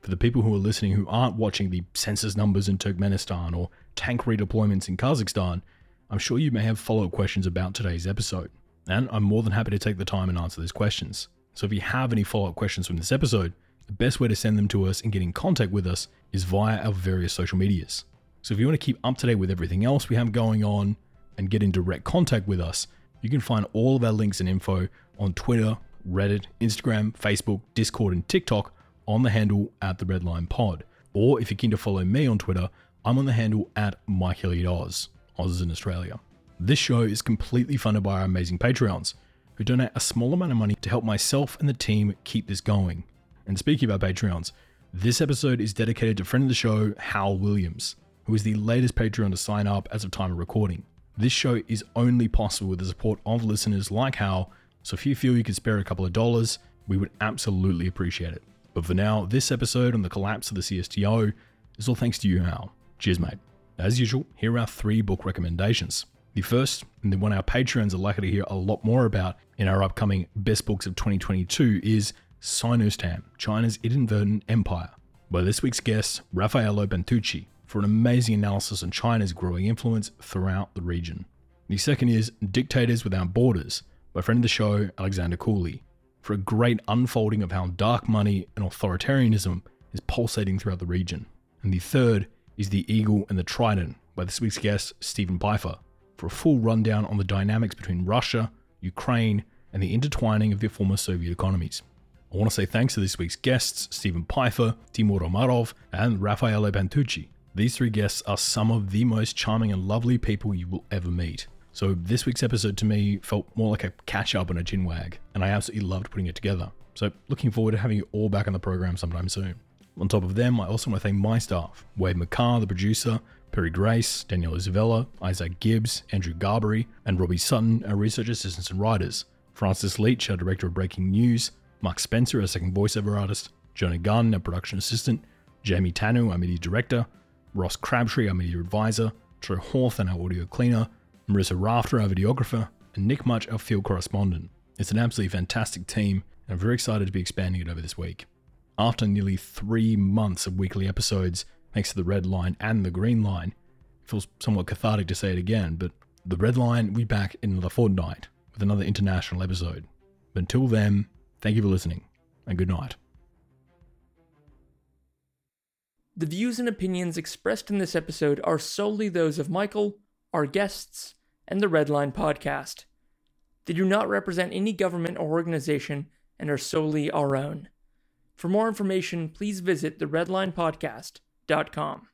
For the people who are listening who aren't watching the census numbers in Turkmenistan or tank redeployments in Kazakhstan, I'm sure you may have follow up questions about today's episode, and I'm more than happy to take the time and answer those questions. So if you have any follow up questions from this episode, the best way to send them to us and get in contact with us is via our various social medias. So if you want to keep up to date with everything else we have going on and get in direct contact with us, you can find all of our links and info on Twitter, Reddit, Instagram, Facebook, Discord, and TikTok on the handle at the Redline Pod. Or if you're keen to follow me on Twitter, I'm on the handle at Mike Hilliard Oz. Oz is in Australia. This show is completely funded by our amazing Patreons, who donate a small amount of money to help myself and the team keep this going. And speaking about Patreons, this episode is dedicated to friend of the show, Hal Williams, who is the latest Patreon to sign up as of time of recording. This show is only possible with the support of listeners like Hal, so if you feel you could spare a couple of dollars, we would absolutely appreciate it. But for now, this episode on the collapse of the CSTO is all thanks to you, Hal. Cheers, mate. As usual, here are three book recommendations. The first, and the one our patrons are likely to hear a lot more about in our upcoming Best Books of 2022, is Sinostan, China's Inadvertent Empire, by this week's guest, Raffaello Pantucci, for an amazing analysis on China's growing influence throughout the region. The second is Dictators Without Borders, by friend of the show, Alexander Cooley, for a great unfolding of how dark money and authoritarianism is pulsating throughout the region. And the third is The Eagle and the Trident, by this week's guest, Steven Pifer, for a full rundown on the dynamics between Russia, Ukraine, and the intertwining of their former Soviet economies. I want to say thanks to this week's guests, Steven Pifer, Temur Umarov, and Raffaello Pantucci. These three guests are some of the most charming and lovely people you will ever meet. So this week's episode to me felt more like a catch up and a chin wag, and I absolutely loved putting it together. So looking forward to having you all back on the program sometime soon. On top of them, I also want to thank my staff, Wade McCarr, the producer, Perry Grace, Danielle Isabella, Isaac Gibbs, Andrew Garbery, and Robbie Sutton, our research assistants and writers, Francis Leach, our director of breaking news, Mark Spencer, our second voiceover artist, Jonah Gunn, our production assistant, Jamie Tanu, our media director, Ross Crabtree, our media advisor, Drew Hawthorne, our audio cleaner, Marissa Rafter, our videographer, and Nick Much, our field correspondent. It's an absolutely fantastic team, and I'm very excited to be expanding it over this week. After nearly three months of weekly episodes, thanks to the red line and the green line, it feels somewhat cathartic to say it again, but the red line will be back in another fortnight with another international episode. But until then, thank you for listening, and good night. The views and opinions expressed in this episode are solely those of Michael, our guests, and the Redline podcast. They do not represent any government or organization and are solely our own. For more information, please visit theredlinepodcast.com.